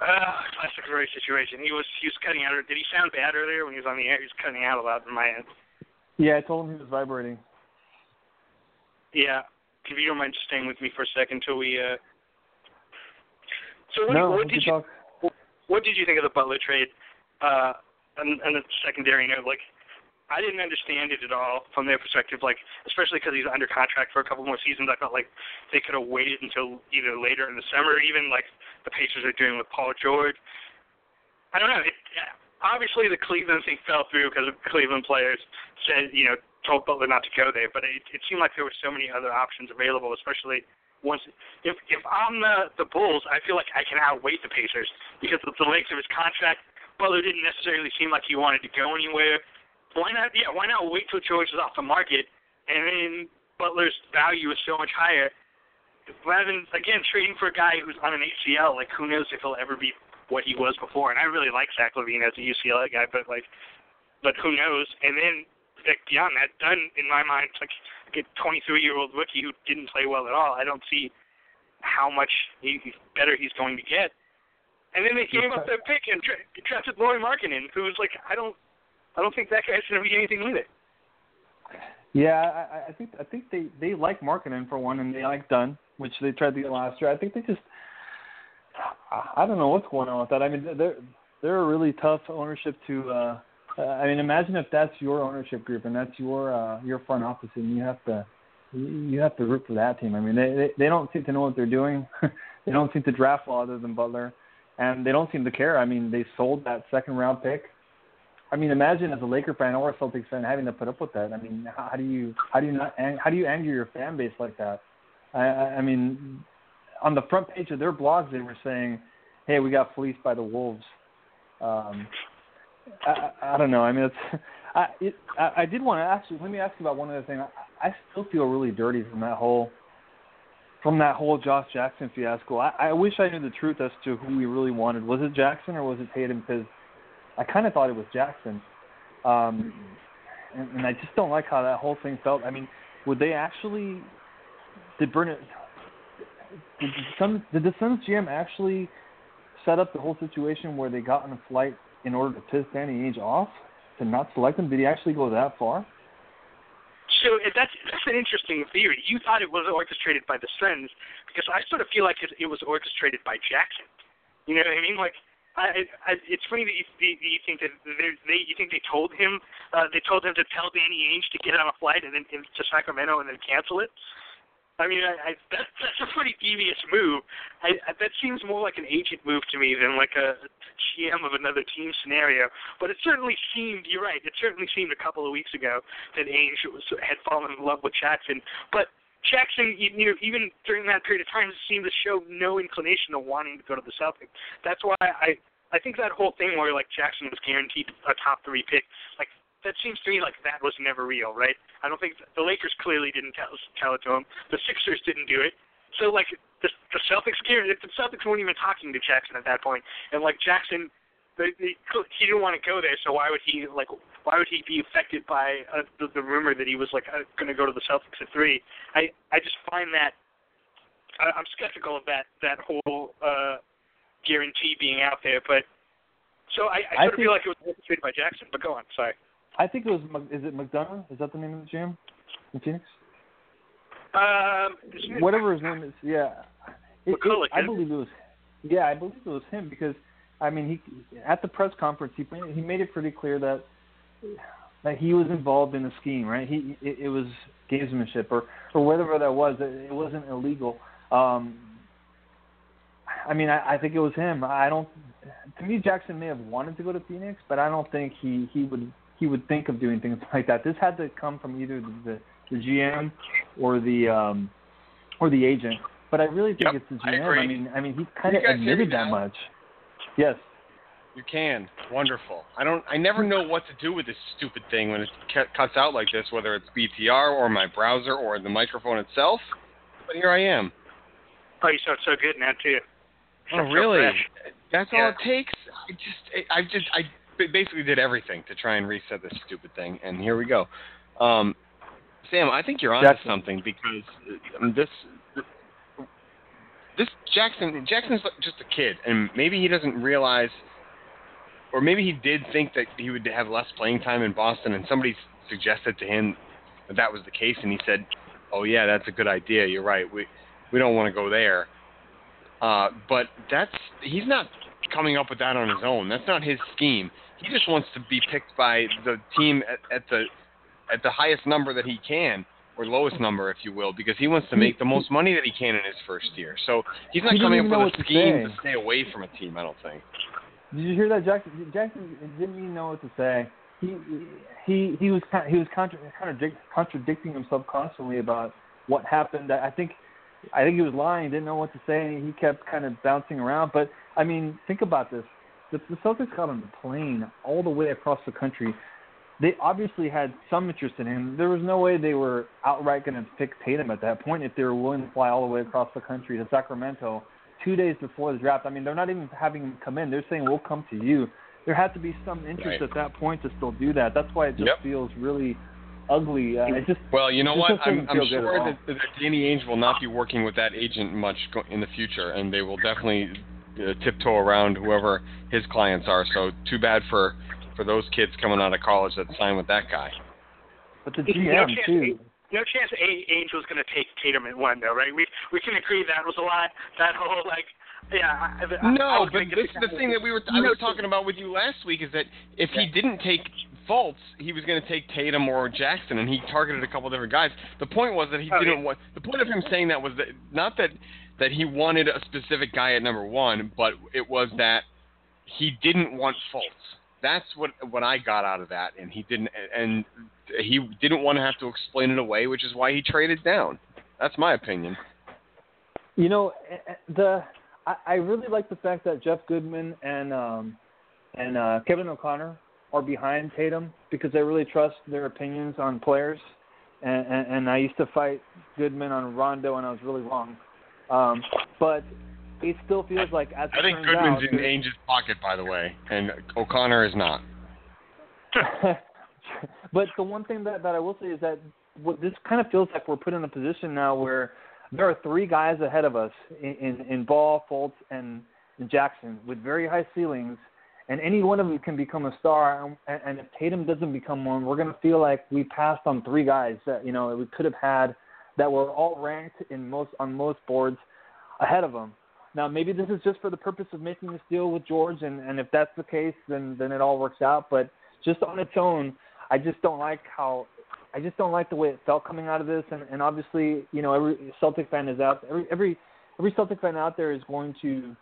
Uh, classic Roy situation. He was he was cutting out. Did he sound bad earlier when he was on the air? He was cutting out a lot in my end. Yeah, I told him he was vibrating. Yeah, if you don't mind just staying with me for a second until we. uh So what, no, what did you talk. what did you think of the Butler trade? Uh, and, and a secondary note, like I didn't understand it at all from their perspective, like especially because he's under contract for a couple more seasons. I felt like they could have waited until either later in the summer, even like the Pacers are doing with Paul George. I don't know. It, obviously, the Cleveland thing fell through because Cleveland players said, you know, told Butler not to go there. But it, it seemed like there were so many other options available, especially once if if I'm the the Bulls, I feel like I can outweight the Pacers because of the length of his contract. Butler didn't necessarily seem like he wanted to go anywhere why not? Yeah, why not wait till George is off the market, and then Butler's value is so much higher, rather than again trading for a guy who's on an ACL. Like, who knows if he'll ever be what he was before? And I really like Zach LaVine as a UCLA guy, but like, but who knows? And then beyond that, done in my mind, like a 23 year old rookie who didn't play well at all. I don't see how much he, better he's going to get. And then they gave up that pick and tra- drafted Lauri Markkanen, who's like, I don't, I don't think that guy's gonna be anything with it. Yeah, I, I think I think they they like Markkanen for one, and they like Dunn, which they tried to get last year. I think they just, I don't know what's going on with that. I mean, they're they're a really tough ownership to. uh I mean, imagine if that's your ownership group and that's your uh, your front office, and you have to you have to root for that team. I mean, they they, they don't seem to know what they're doing. they don't seem to draft well other than Butler and they don't seem to care. I mean, they sold that second round pick. I mean, imagine as a Laker fan or a Celtics fan having to put up with that. I mean, how, how do you how do you not how do you anger your fan base like that? I, I mean, on the front page of their blogs, they were saying, "Hey, we got fleeced by the Wolves." Um, I, I, don't know. I mean, it's I it, I, I did want to actually let me ask you about one other thing. I, I still feel really dirty from that whole from that whole Josh Jackson fiasco. I, I wish I knew the truth as to who we really wanted. Was it Jackson or was it Tatum? Because I kind of thought it was Jackson, um, and, and I just don't like how that whole thing felt. I mean, would they actually did Bernard did the did the Suns GM actually set up the whole situation where they got on a flight in order to piss Danny Ainge off to not select him? Did he actually go that far? So that's that's an interesting theory. You thought it was orchestrated by the Suns because I sort of feel like it, it was orchestrated by Jackson. You know what I mean? Like, I, I it's funny that you, you think that they you think they told him uh, they told him to tell Danny Ainge to get on a flight and then to Sacramento and then cancel it. I mean, I, I that, that's a pretty devious move. I, I, that seems more like an agent move to me than like a GM of another team scenario. But it certainly seemed. You're right. It certainly seemed a couple of weeks ago that Ainge was, had fallen in love with Jackson. But Jackson, you know, even during that period of time, seemed to show no inclination of wanting to go to the Celtics. That's why I I think that whole thing where like Jackson was guaranteed a top three pick, like that seems to me like that was never real, right? I don't think the Lakers clearly didn't tell tell it to him. The Sixers didn't do it. So like the the Celtics the Celtics weren't even talking to Jackson at that point. and like Jackson, the, the, he didn't want to go there. So why would he like why would he be affected by uh, the, the rumor that he was like uh, going to go to the Celtics at three? I I just find that I, I'm skeptical of that that whole uh guarantee being out there, but. So I, I sort I of feel like it was orchestrated by Jackson, but go on. Sorry. I think it was. Is it McDonough? Is that the name of the gym in Phoenix? Um, whatever his name is. Yeah. It, it, I believe it was. Yeah, I believe it was him because I mean he at the press conference he he made it pretty clear that that he was involved in the scheme, right? He it, it was gamesmanship or or whatever that was. It, it wasn't illegal. Um, I mean, I, I think it was him. I don't. To me, Jackson may have wanted to go to Phoenix, but I don't think he he would he would think of doing things like that. This had to come from either the the, the GM or the um or the agent. But I really think yep, it's the GM. I, I, mean, I mean, he kind of admitted that much. Yes. You can. Wonderful. I don't. I never know what to do with this stupid thing when it cuts out like this, whether it's BTR or my browser or the microphone itself. But here I am. Oh, you sound so good now too. Oh, really? So That's yeah. all it takes. I just, I just, I basically did everything to try and reset this stupid thing, and here we go. Um, Sam, I think you're onto Jackson. something because um, this, this Jackson, Jackson's just a kid, and maybe he doesn't realize, or maybe he did think that he would have less playing time in Boston, and somebody suggested to him that that was the case, and he said, "Oh yeah, that's a good idea. You're right. We we don't want to go there." Uh, but that's he's not coming up with that on his own. That's not his scheme. He just wants to be picked by the team at, at the at the highest number that he can, or lowest number, if you will, because he wants to make the most money that he can in his first year. So he's not He coming up with a what to scheme to stay away from a team. I don't think. Did you hear that, Jackson? Jackson didn't even know what to say. He he he was kind he was contra- contradic- contradicting himself constantly about what happened. I think I think he was lying. Didn't know what to say. and He kept kind of bouncing around. But I mean, think about this: the, the Celtics got on the plane all the way across the country. They obviously had some interest in him. There was no way they were outright going to pick Tatum at that point if they were willing to fly all the way across the country to Sacramento two days before the draft. I mean, they're not even having him come in. They're saying we'll come to you. There had to be some interest Right. at that point to still do that. That's why it just Yep. feels really ugly. Uh, it just Well, you know what? I'm, I'm feel good at sure that, that Danny Ainge will not be working with that agent much go- in the future, and they will definitely uh, tiptoe around whoever his clients are. So too bad for for those kids coming out of college that sign with that guy. But the No chance too. No chance A- Ainge was going to take Tatum at one, though, right? We we can agree that was a lot. That whole like, yeah. I, I, I No, was but this is the thing that we were I was talking about with you last week is that if he didn't take Fultz, he was going to take Tatum or Jackson, and he targeted a couple different guys. The point was that he Okay. didn't want. The point of him saying that was that not that that he wanted a specific guy at number one, but it was that he didn't want Fultz. That's what what I got out of that, and he didn't, and he didn't want to have to explain it away, which is why he traded down. That's my opinion. You know, eh, eh, the I, I really like the fact that Jeff Goodman and um, and uh, Kevin O'Connor are behind Tatum because they really trust their opinions on players. And, and, and I used to fight Goodman on Rondo, and I was really wrong. Um, but it still feels like as I think Goodman's out, in Ainge's pocket, by the way, and O'Connor is not. but the one thing that, that I will say is that what this kind of feels like we're put in a position now where there are three guys ahead of us in, in, in Ball, Fultz, and, and Jackson with very high ceilings, and any one of them can become a star. And, and if Tatum doesn't become one, we're going to feel like we passed on three guys that you know we could have had that were all ranked in most on most boards ahead of them. Now maybe this is just for the purpose of making this deal with George, and, and if that's the case, then then it all works out. But just on its own, I just don't like how I just don't like the way it felt coming out of this. And, and obviously, you know, every Celtic fan is out every every every Celtic fan out there is going to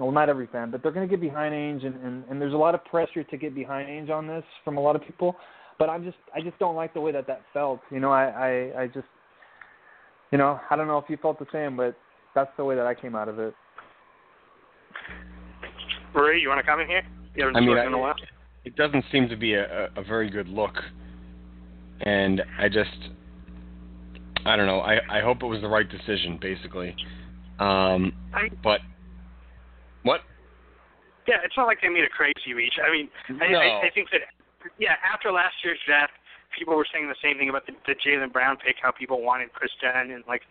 well, not every fan, but they're going to get behind Ainge, and, and, and there's a lot of pressure to get behind Ainge on this from a lot of people. But I'm just, I just don't like the way that that felt. You know, I, I, I just, you know, I don't know if you felt the same, but that's the way that I came out of it. Ray, you want to comment here? You haven't I mean, spoken in a I- while. it doesn't seem to be a, a, a very good look. And I just, I don't know. I, I hope it was the right decision, basically. Um, I, but what? yeah, it's not like they made a crazy reach. I mean, I, No. I, I think that yeah, after last year's draft, people were saying the same thing about the, the Jaylen Brown pick, how people wanted Kris Dunn, and like,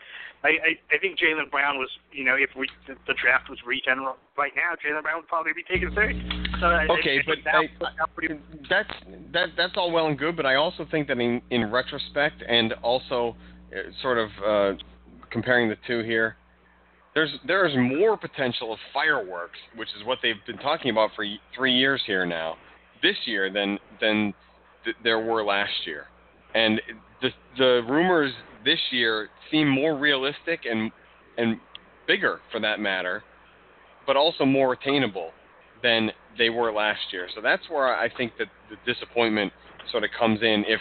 I I, I think Jaylen Brown was, you know, if we the, the draft was regen right now, Jaylen Brown would probably be taken third. So Okay, I, I but that I- out pretty That's that that's all well and good, but I also think that in in retrospect and also uh, sort of uh, comparing the two here, there's there is more potential of fireworks, which is what they've been talking about for three years here now, this year than than th- there were last year, and the the rumors this year seem more realistic and and bigger for that matter, but also more attainable than they were last year. So that's where I think that the disappointment sort of comes in if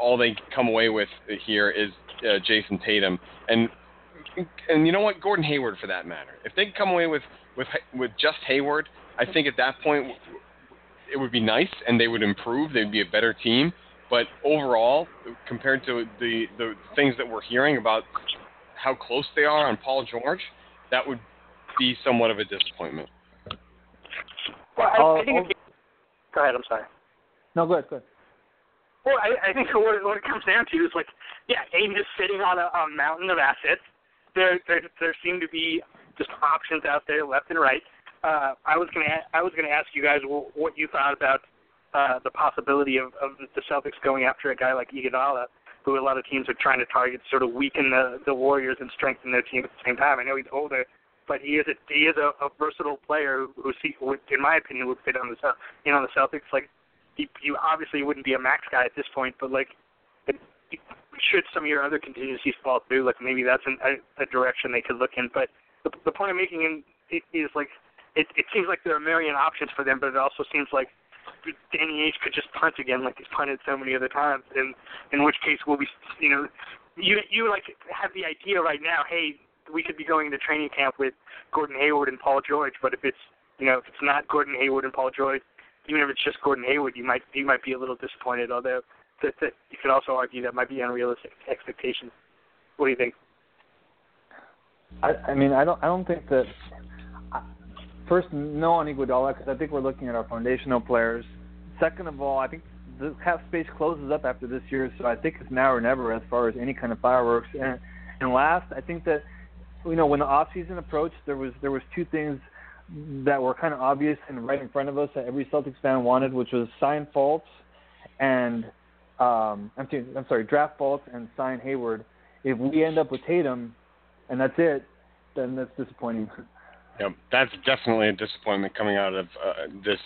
all they come away with here is uh, Jayson Tatum and and you know what Gordon Hayward for that matter. If they come away with with with just Hayward, I think at that point it would be nice and they would improve. They'd be a better team. But overall, compared to the the things that we're hearing about how close they are on Paul George, that would be somewhat of a disappointment. Well, I, Uh, I think. oh. Go ahead. I'm sorry. No, go ahead, go ahead. Well, I, I think what it, what it comes down to is like, yeah, Ainge is sitting on a, a mountain of assets. There, there, there seem to be just options out there left and right. Uh, I was gonna, I was gonna ask you guys what you thought about uh, the possibility of, of the Celtics going after a guy like Iguodala, who a lot of teams are trying to target, sort of weaken the the Warriors and strengthen their team at the same time. I know he's older, but he is a he is a, a versatile player who, who, see, would, in my opinion, would fit on the you know on the Celtics. Like he, he obviously wouldn't be a max guy at this point, but like, it, should some of your other contingencies fall through, like maybe that's an, a, a direction they could look in. But the, the point I'm making in, is like, it, it seems like there are a million options for them, but it also seems like Danny Ainge could just punt again, like he's punted so many other times. And in which case, we'll we, you know, you you like have the idea right now, hey, we could be going into training camp with Gordon Hayward and Paul George, but if it's you know if it's not Gordon Hayward and Paul George, even if it's just Gordon Hayward, you might you might be a little disappointed. Although that, that you could also argue that might be unrealistic expectations. What do you think? I, I mean, I don't, I don't think that. First, no on Iguodala because I think we're looking at our foundational players. Second of all, I think the cap space closes up after this year, so I think it's now or never as far as any kind of fireworks. And and last, I think that you know when the off season approached, there was there was two things that were kind of obvious and right in front of us that every Celtics fan wanted, which was sign Fultz and um, I'm, sorry, I'm sorry, draft Fultz and sign Hayward. If we end up with Tatum and that's it, then that's disappointing. Yep, that's definitely a disappointment coming out of uh, this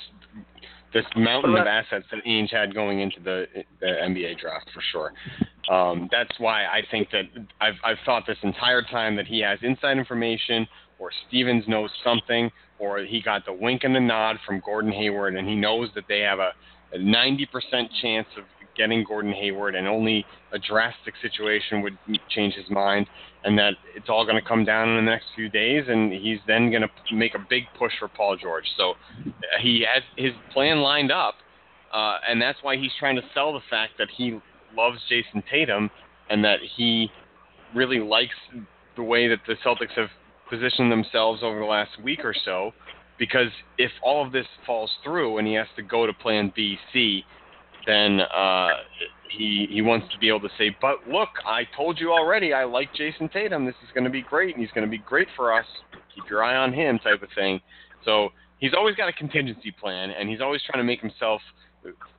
this mountain of assets that Ainge had going into the, the NBA draft for sure. Um, that's why I think that I've I've thought this entire time that he has inside information or Stevens knows something or he got the wink and the nod from Gordon Hayward and he knows that they have a, a 90% chance of getting Gordon Hayward, and only a drastic situation would change his mind, and that it's all going to come down in the next few days, and he's then going to make a big push for Paul George. So uh, he has his plan lined up, uh, and that's why he's trying to sell the fact that he loves Jayson Tatum and that he really likes the way that the Celtics have positioned themselves over the last week or so. Because if all of this falls through and he has to go to Plan B, C, then uh, he he wants to be able to say, "But look, I told you already. I like Jayson Tatum. This is going to be great, and he's going to be great for us. Keep your eye on him," type of thing. So he's always got a contingency plan, and he's always trying to make himself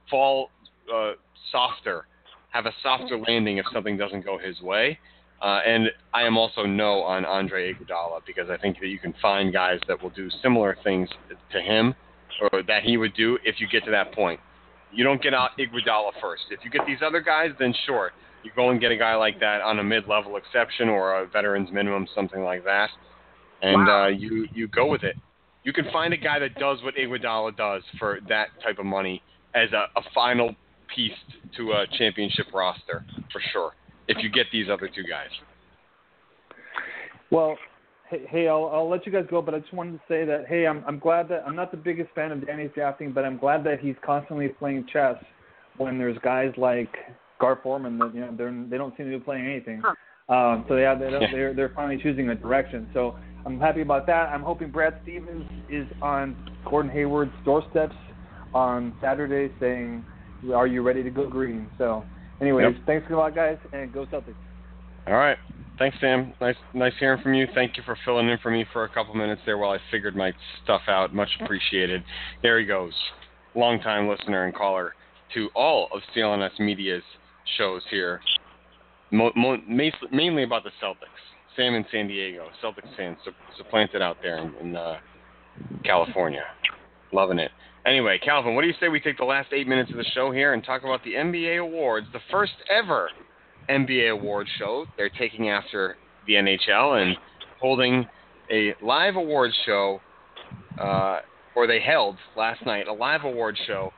fall uh, softer, have a softer landing if something doesn't go his way. Uh, and I am also no on Andre Iguodala because I think that you can find guys that will do similar things to him or that he would do if you get to that point. You don't get out Iguodala first. If you get these other guys, then sure, you go and get a guy like that on a mid-level exception or a veterans minimum, something like that, and wow. uh, you you go with it. You can find a guy that does what Iguodala does for that type of money as a, a final piece to a championship roster for sure. If you get these other two guys. Well, hey, hey I'll, I'll let you guys go, but I just wanted to say that hey, I'm I'm glad that I'm not the biggest fan of Danny's drafting, but I'm glad that he's constantly playing chess when there's guys like Gar Forman that you know they're they don't seem to be playing anything. Huh. Um, so yeah, they don't, they're they're finally choosing a direction. So I'm happy about that. I'm hoping Brad Stevens is on Gordon Hayward's doorsteps on Saturday saying, "Are you ready to go green?" So, anyways, yep. thanks a lot, guys, and go Celtics. All right. Thanks, Sam. Nice, nice hearing from you. Thank you for filling in for me for a couple minutes there while I figured my stuff out. Much appreciated. There he goes, longtime listener and caller to all of CLNS Media's shows here, mo- mo- mainly about the Celtics. Sam in San Diego, Celtics fans supplanted out there in, in uh, California. Loving it. Anyway, Calvin, what do you say we take the last eight minutes of the show here and talk about the NBA awards, the first ever NBA award show. They're taking after the NHL and holding a live award show, uh, or they held last night a live award show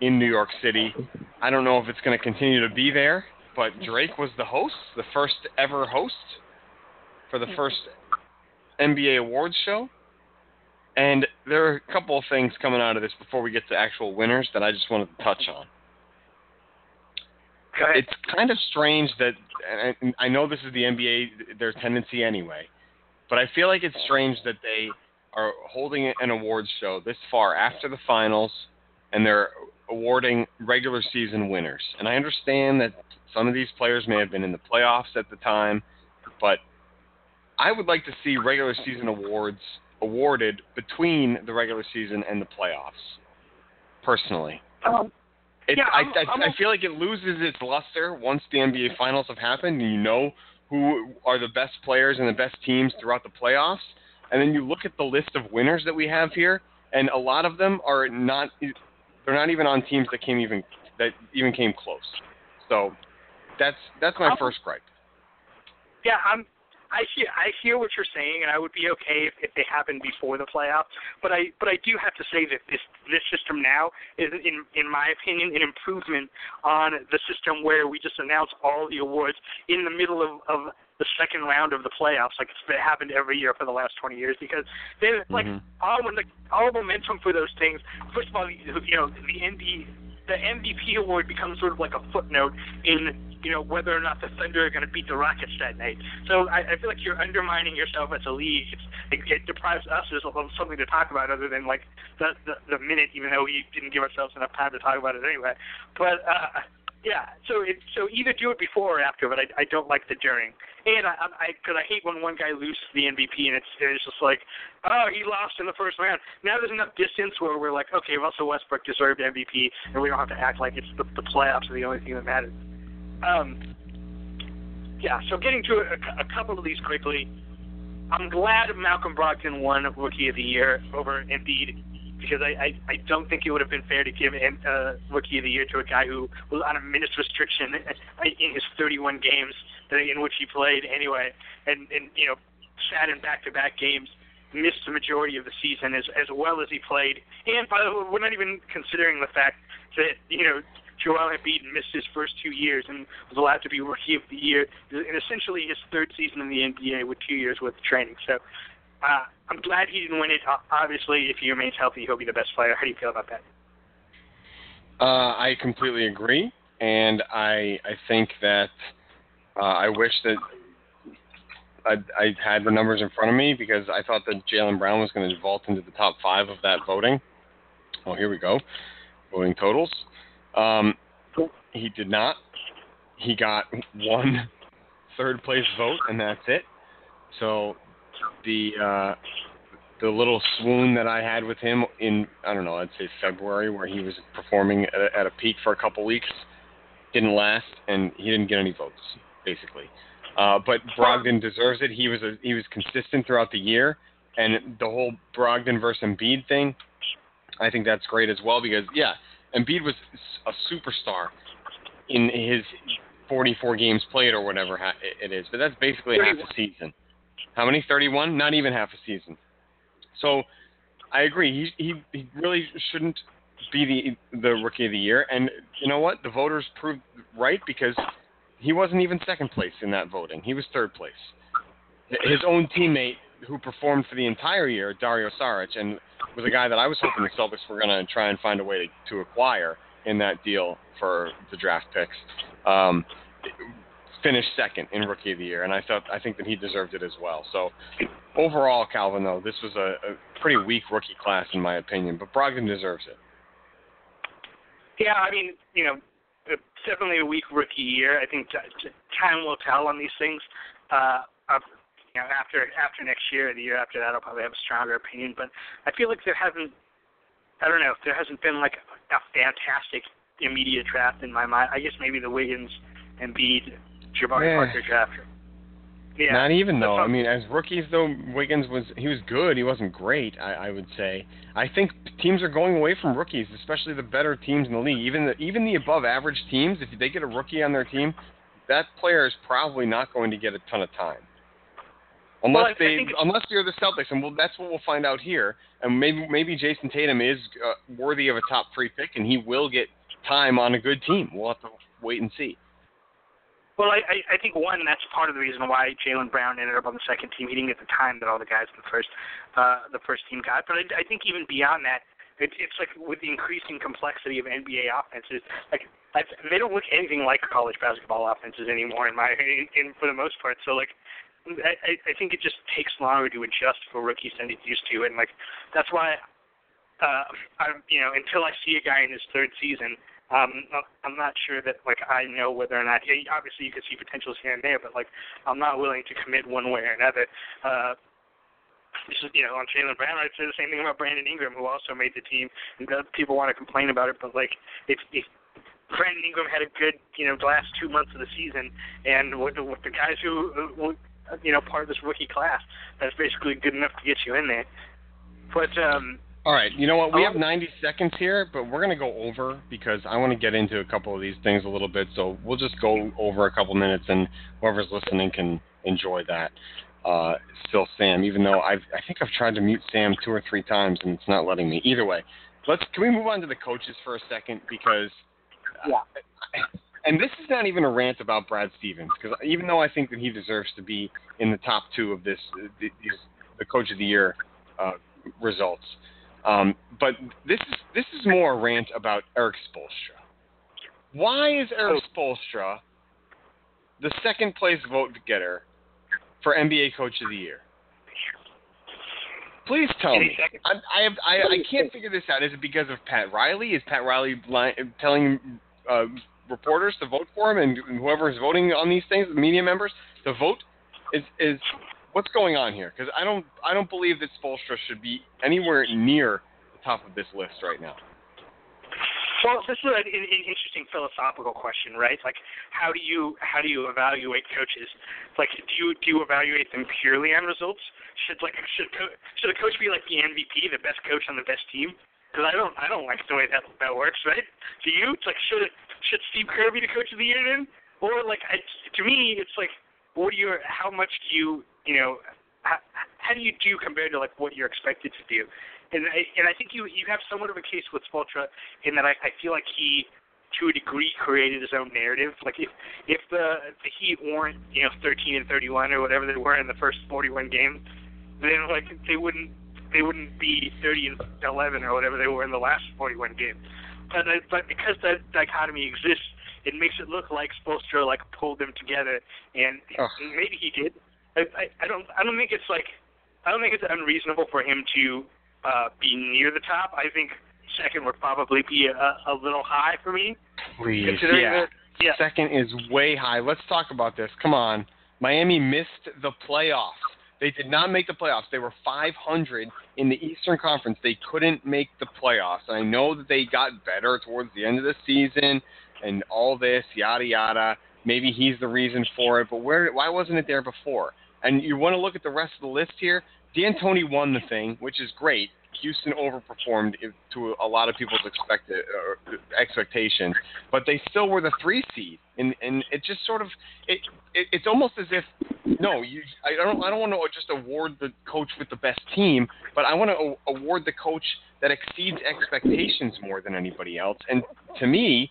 in New York City. I don't know if it's going to continue to be there, but Drake was the host, the first ever host for the first NBA awards show. And there are a couple of things coming out of this before we get to actual winners that I just wanted to touch on it's kind of strange that and I know this is the NBA their tendency anyway, but I feel like it's strange that they are holding an awards show this far after the finals and they're awarding regular season winners. And I understand that some of these players may have been in the playoffs at the time, but I would like to see regular season awards awarded between the regular season and the playoffs. Personally. Um, it, yeah, I, I, I feel like it loses its luster once the NBA Finals have happened, and you know who are the best players and the best teams throughout the playoffs. And then you look at the list of winners that we have here, and a lot of them are not. They're not even on teams that came even that even came close. So that's that's my first gripe. Yeah, I'm I hear I hear what you're saying, and I would be okay if, if they happened before the playoffs. But I but I do have to say that this this system now is, in in my opinion, an improvement on the system where we just announce all the awards in the middle of, of the second round of the playoffs, like it's been happened every year for the last 20 years. Because then, like mm-hmm. all the all momentum for those things. First of all, you know the NB the MVP award becomes sort of like a footnote in you know whether or not the Thunder are going to beat the Rockets that night. So I, I feel like you're undermining yourself as a league. It's, it, it deprives us of something to talk about other than like the, the the minute, even though we didn't give ourselves enough time to talk about it anyway. But uh, yeah, so it, so either do it before or after, but I, I don't like the during. And I, I, because I hate when one guy loses the MVP and it's it's just like, oh, he lost in the first round. Now there's enough distance where we're like, okay, Russell Westbrook deserved MVP, and we don't have to act like it's the, the playoffs are the only thing that matters. Um, yeah. So getting to a, a couple of these quickly. I'm glad Malcolm Brogdon won Rookie of the Year over Embiid because I, I, I don't think it would have been fair to give uh, Rookie of the Year to a guy who was on a minutes restriction in his 31 games in which he played anyway, and and you know sat in back-to-back games, missed the majority of the season as as well as he played, and by the way, we're not even considering the fact that you know Joel Embiid missed his first two years and was allowed to be Rookie of the Year in essentially his third season in the NBA with two years worth of training. So uh, I'm glad he didn't win it. Obviously, if he remains healthy, he'll be the best player. How do you feel about that? Uh, I completely agree, and I I think that uh, I wish that I, I had the numbers in front of me because I thought that Jaylen Brown was going to vault into the top five of that voting. Well, here we go, voting totals. Um, he did not. He got one third place vote, and that's it. So the uh, the little swoon that I had with him in I don't know I'd say February where he was performing at a, at a peak for a couple weeks didn't last and he didn't get any votes basically. Uh, but Brogdon deserves it. He was a, he was consistent throughout the year, and the whole Brogdon versus Embiid thing, I think that's great as well because yeah, Embiid was a superstar in his 44 games played or whatever it is, but that's basically half a season. How many? 31? Not even half a season. So I agree. He he, he really shouldn't be the the rookie of the year. And you know what? The voters proved right because he wasn't even second place in that voting. He was third place. His own teammate who performed for the entire year, Dario Saric, and was a guy that I was hoping the Celtics were going to try and find a way to, to acquire in that deal for the draft picks. Um, finished second in Rookie of the Year, and I thought I think that he deserved it as well. So overall, Calvin, though, this was a, a pretty weak rookie class in my opinion, but Brogdon deserves it. Yeah, I mean, you know, definitely a weak rookie year. I think time will tell on these things. Uh, you know, after after next year, the year after that, I'll probably have a stronger opinion. But I feel like there hasn't, I don't know, there hasn't been like a fantastic immediate draft in my mind. I guess maybe the Wiggins and Embiid Jabari yeah. Parker draft. Yeah, Not even though. I mean, as rookies though, Wiggins was he was good. He wasn't great. I, I would say. I think teams are going away from rookies, especially the better teams in the league. Even the even the above average teams, if they get a rookie on their team, that player is probably not going to get a ton of time. Unless well, they, unless you're the Celtics, and well, that's what we'll find out here. And maybe maybe Jayson Tatum is uh, worthy of a top three pick, and he will get time on a good team. We'll have to wait and see. Well, I, I think one that's part of the reason why Jaylen Brown ended up on the second team. He didn't get the time that all the guys in the first uh, the first team got. But I, I think even beyond that, it, it's like with the increasing complexity of NBA offenses, like I, they don't look anything like college basketball offenses anymore. In my in, in for the most part, so like I, I think it just takes longer to adjust for rookies than it used to, and like that's why uh, I'm you know until I see a guy in his third season um, I'm not sure that like I know whether or not. Obviously, you can see potentials here and there, but like I'm not willing to commit one way or another. Uh, this is, you know, on Jaylen Brown, I'd say the same thing about Brandon Ingram, who also made the team. And people want to complain about it, but like if if Brandon Ingram had a good, you know, last two months of the season, and with, with the guys who, who, you know, part of this rookie class, that's basically good enough to get you in there. But um, all right, you know what? We have 90 seconds here, but we're going to go over because I want to get into a couple of these things a little bit. So we'll just go over a couple minutes, and whoever's listening can enjoy that. Uh, still Sam, even though I've, I think I've tried to mute Sam two or three times and it's not letting me. Either way, let's can we move on to the coaches for a second because yeah. and this is not even a rant about Brad Stevens because even though I think that he deserves to be in the top two of this, these, the coach of the year uh, results. Um, but this is this is more a rant about Erik Spoelstra. Why is Erik Spoelstra the second place vote getter for NBA Coach of the Year? Please tell me. I, I, have, I, I can't figure this out. Is it because of Pat Riley? Is Pat Riley li- telling uh, reporters to vote for him, and whoever is voting on these things, media members, to vote is is what's going on here? Because I don't I don't believe that Spoelstra should be anywhere near the top of this list right now. Well, this is an, an interesting philosophical question, right? Like, how do you how do you evaluate coaches? Like, do you do you evaluate them purely on results? Should like should should a coach be like the MVP, the best coach on the best team? Because I don't I don't like the way that that works, right? Do you? It's like should should Steve Kerr be the coach of the year then? Or like I, to me, it's like what do you how much do you you know how, how do you do compared to like what you're expected to do? and I, and I think you you have somewhat of a case with Spoelstra in that I, I feel like he to a degree created his own narrative. Like if if the the Heat weren't you know 13 and 31 or whatever they were in the first 41 games, then like they wouldn't they wouldn't be 30 and 11 or whatever they were in the last 41 games. But uh, but because that dichotomy exists, it makes it look like Spoelstra like pulled them together, and Ugh. maybe he did. I, I I don't I don't think it's like I don't think it's unreasonable for him to uh, be near the top. I think second would probably be a, a little high for me. Please, yeah. that- yeah. Second is way high. Let's talk about this. Come on. Miami missed the playoffs. They did not make the playoffs. They were 500 in the Eastern Conference. They couldn't make the playoffs. I know that they got better towards the end of the season and all this, yada, yada. Maybe he's the reason for it, but where? why wasn't it there before? And you want to look at the rest of the list here. D'Antoni won the thing, which is great. Houston overperformed to a lot of people's expected uh, expectations, but they still were the three seed, and and it just sort of it, it it's almost as if no, you I don't I don't want to just award the coach with the best team, but I want to award the coach that exceeds expectations more than anybody else. And to me,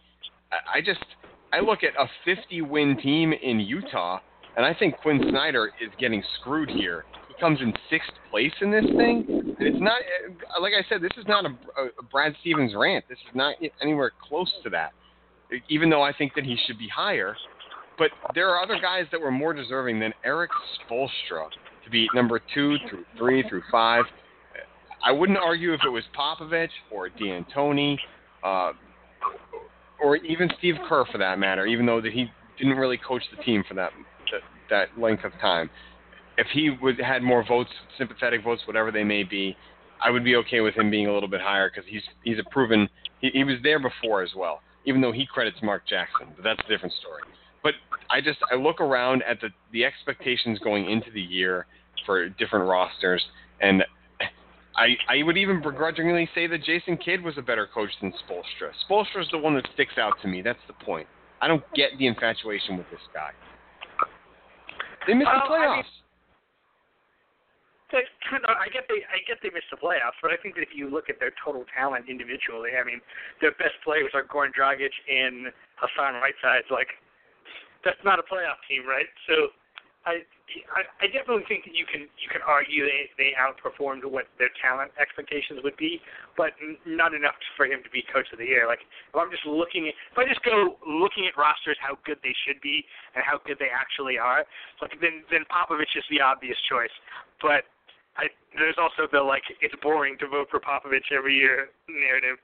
I- I just I look at a 50 win team in Utah, and I think Quin Snyder is getting screwed here. He comes in sixth place in this thing. And it's not uh, like I said. This is not a, a Brad Stevens rant. This is not anywhere close to that. Even though I think that he should be higher, but there are other guys that were more deserving than Erik Spoelstra to be number two through three through five. I wouldn't argue if it was Popovich or D'Antoni, uh, or even Steve Kerr for that matter. Even though that he didn't really coach the team for that that, length of time. If he would had more votes, sympathetic votes, whatever they may be, I would be okay with him being a little bit higher because he's he's a proven he, he was there before as well. Even though he credits Mark Jackson, but that's a different story. But I just I look around at the the expectations going into the year for different rosters, and I I would even begrudgingly say that Jason Kidd was a better coach than Spoelstra. Spoelstra's the one that sticks out to me. That's the point. I don't get the infatuation with this guy. They missed the Well, I mean- playoffs. They, I get they I get they missed the playoffs, but I think that if you look at their total talent individually, I mean, their best players are Goran Dragic and Hassan Whiteside. Like, that's not a playoff team, right? So, I I, definitely think that you can you can argue they they outperformed what their talent expectations would be, but n- not enough for him to be coach of the year. Like, if I'm just looking at if I just go looking at rosters, how good they should be and how good they actually are, like then then Popovich is the obvious choice. But I, there's also the like it's boring to vote for Popovich every year narrative,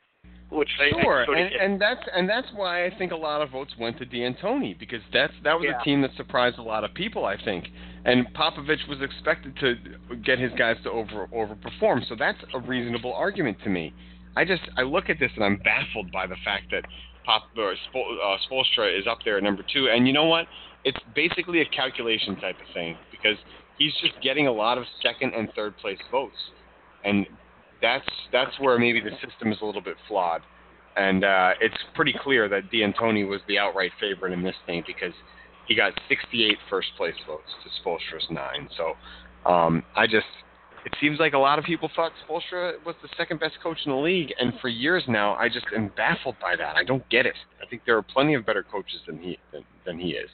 which Sure, and, and that's and that's why I think a lot of votes went to D'Antoni because that's that was Yeah. a team that surprised a lot of people. I think, and Popovich was expected to get his guys to over overperform, so that's a reasonable argument to me. I just I look at this and I'm baffled by the fact that Pop or Spol, uh, Spoelstra is up there at number two, and you know what? It's basically a calculation type of thing because he's just getting a lot of second and third place votes, and that's that's where maybe the system is a little bit flawed. And uh, it's pretty clear that D'Antoni was the outright favorite in this thing because he got 68 first place votes to Spoelstra's nine. So um, I just, it seems like a lot of people thought Spoelstra was the second best coach in the league, and for years now, I just am baffled by that. I don't get it. I think there are plenty of better coaches than he than, than he is.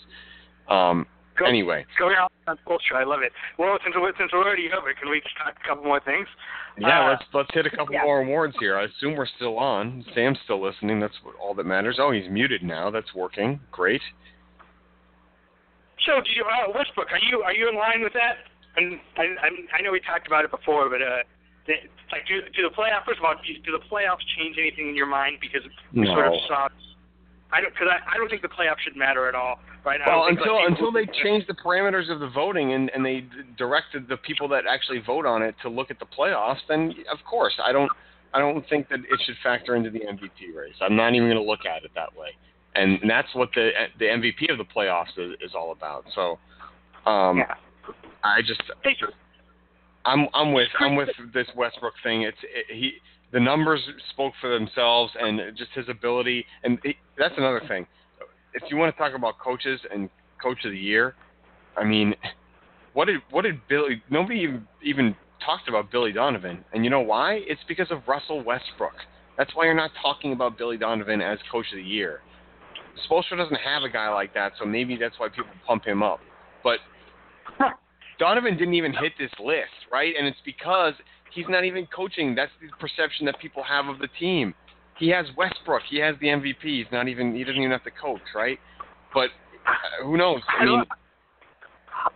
Um, Go- anyway, Going out on culture, I love it. Well, since we're, since we're already over, can we just talk a couple more things? Yeah, Uh, let's let's hit a couple yeah. more awards here. I assume we're still on. Sam's still listening. That's what, all that matters. Oh, he's muted now. That's working. Great. So, do you, uh, Westbrook, are you are you in line with that? And I, I, I know we talked about it before, but uh, like, do, do the playoffs? First of all, do, do the playoffs change anything in your mind because we sort of saw? I don't because I, I don't think the playoffs should matter at all right now. Well, until like, until they change the parameters of the voting and and they directed the people that actually vote on it to look at the playoffs, then of course I don't I don't think that it should factor into the MVP race. I'm not even going to look at it that way, and, and that's what the the MVP of the playoffs is, is all about. So, um, yeah. I just I'm I'm with I'm with this Westbrook thing. It's it, he the numbers spoke for themselves and just his ability and that's another thing. If you want to talk about coaches and coach of the year, I mean, what did what did Billy? Nobody even, even talked about Billy Donovan, and you know why? It's because of Russell Westbrook. That's why you're not talking about Billy Donovan as coach of the year. Spoelstra doesn't have a guy like that, so maybe that's why people pump him up. But Donovan didn't even hit this list, right? And it's because he's not even coaching. That's the perception that people have of the team. He has Westbrook. He has the MVP. He's not even. He doesn't even have to coach, right? But uh, who knows? I mean.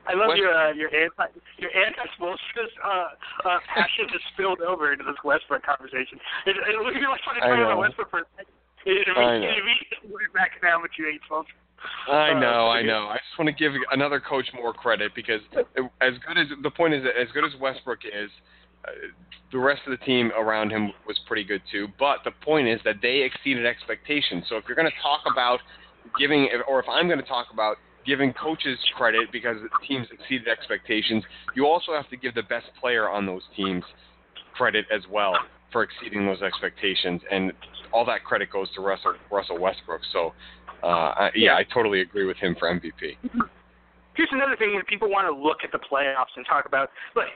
I love West- your uh, your anti your anti Spoelstra uh, uh, passion has spilled over into this Westbrook conversation. It, it, you're like trying to talk about Westbrook for a second. It, it, it immediately back down, but you hate Spoelstra. I uh, know, I know. I just want to give another coach more credit because as good as the point is, as good as Westbrook is, the rest of the team around him was pretty good too. But the point is that they exceeded expectations. So if you're going to talk about giving, or if I'm going to talk about giving coaches credit because teams exceeded expectations, you also have to give the best player on those teams credit as well for exceeding those expectations. And all that credit goes to Russell, Russell Westbrook. So uh, I, yeah, I totally agree with him for MVP. Here's another thing when people want to look at the playoffs and talk about like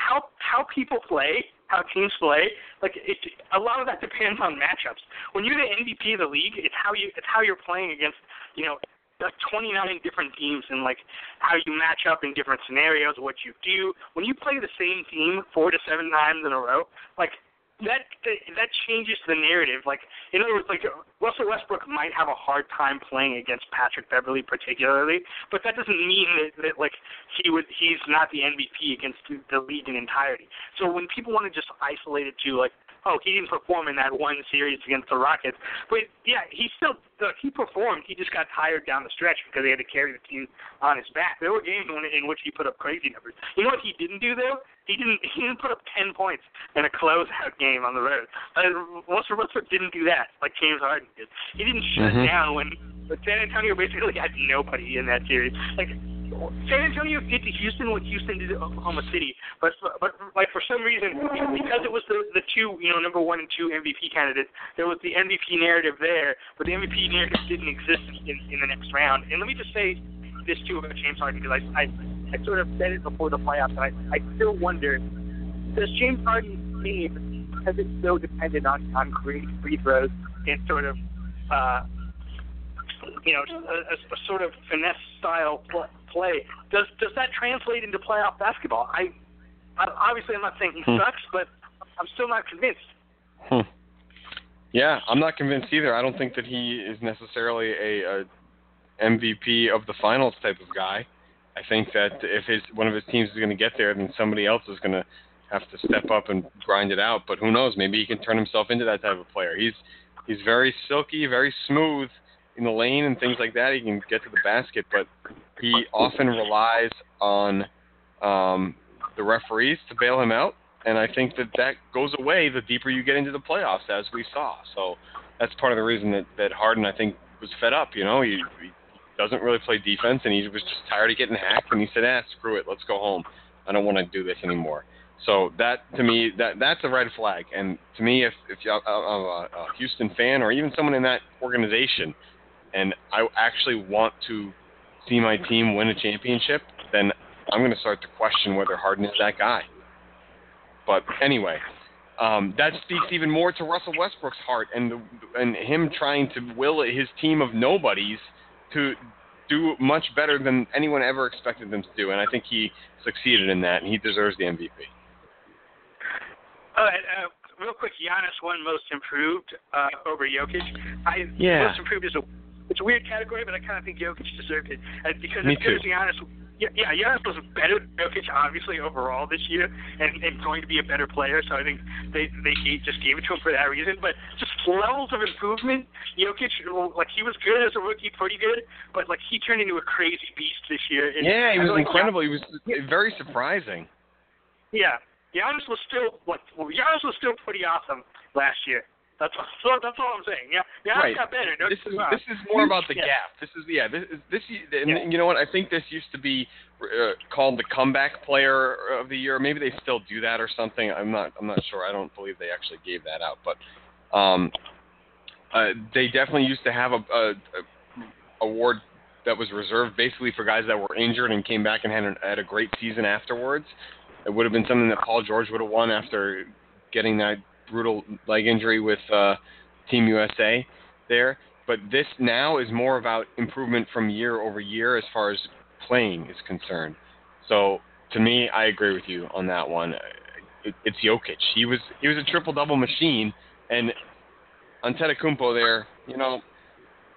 how how people play, how teams play. Like it, a lot of that depends on matchups. When you're the MVP of the league, it's how you it's how you're playing against you know like 29 different teams and like how you match up in different scenarios, what you do. When you play the same team four to seven times in a row, like that that changes the narrative. Like in other words, like Russell Westbrook might have a hard time playing against Patrick Beverley particularly, but that doesn't mean that, that like he would he's not the MVP against the league in entirety. So when people want to just isolate it to like oh, he didn't perform in that one series against the Rockets. But yeah, he still he performed. He just got tired down the stretch because he had to carry the team on his back. There were games in, in which he put up crazy numbers. You know what he didn't do though? He didn't he didn't put up ten points in a closeout game on the road. Uh, Russell Westbrook didn't do that like James Harden did. He didn't shut mm-hmm. down when San Antonio basically had nobody in that series. Like San Antonio did to Houston what Houston did to Oklahoma City, but but like for some reason because it was the the two you know number one and two MVP candidates, there was the MVP narrative there, but the MVP narrative didn't exist in in the next round. And let me just say this too about James Harden because I I, I sort of said it before the playoffs, and I I still wonder does James Harden's team has it so dependent on on creating free throws and sort of uh you know a, a, a sort of finesse style play. Does does that translate into playoff basketball? I, I obviously I'm not saying he hmm. sucks, but I'm still not convinced. Hmm. Yeah, I'm not convinced either. I don't think that he is necessarily a, a MVP of the finals type of guy. I think that if his one of his teams is going to get there, then somebody else is going to have to step up and grind it out. But who knows? Maybe he can turn himself into that type of player. He's he's very silky, very smooth in the lane and things like that. He can get to the basket, but he often relies on um, the referees to bail him out, and I think that that goes away the deeper you get into the playoffs, as we saw. So that's part of the reason that that Harden, I think, was fed up. You know, he, he doesn't really play defense, and he was just tired of getting hacked, and he said, "Ah, screw it, let's go home. I don't want to do this anymore." So that to me, that that's a red flag. And to me, if if you're a, a, a Houston fan or even someone in that organization, and I actually want to see my team win a championship, then I'm going to start to question whether Harden is that guy. But anyway, um, that speaks even more to Russell Westbrook's heart and the, and him trying to will his team of nobodies to do much better than anyone ever expected them to do, and I think he succeeded in that, and he deserves the MVP. All right, uh, real quick, Giannis won Most Improved uh, over Jokic. I, yeah. Most Improved is a it's a weird category, but I kind of think Jokic deserved it. And because Me as good as Giannis, yeah, yeah, Giannis was better than Jokic obviously overall this year, and, and going to be a better player. So I think they they just gave it to him for that reason. But just levels of improvement, Jokic, like he was good as a rookie, pretty good, but like he turned into a crazy beast this year. And yeah, he was like incredible. He was very surprising. Yeah, Giannis was still like well, Giannis was still pretty awesome last year. That's all, that's all I'm saying. Yeah, yeah, right. got better. No, this is this is more about the yeah. gap. This is yeah. This this. And yeah. you know what? I think this used to be uh, called the comeback player of the year. Maybe they still do that or something. I'm not. I'm not sure. I don't believe they actually gave that out. But um, uh, they definitely used to have a, a, a award that was reserved basically for guys that were injured and came back and had, an, had a great season afterwards. It would have been something that Paul George would have won after getting that brutal leg injury with uh, Team USA there. But this now is more about improvement from year over year as far as playing is concerned. So to me, I agree with you on that one. It, it's Jokic. He was he was a triple double machine, and Antetokounmpo there, you know,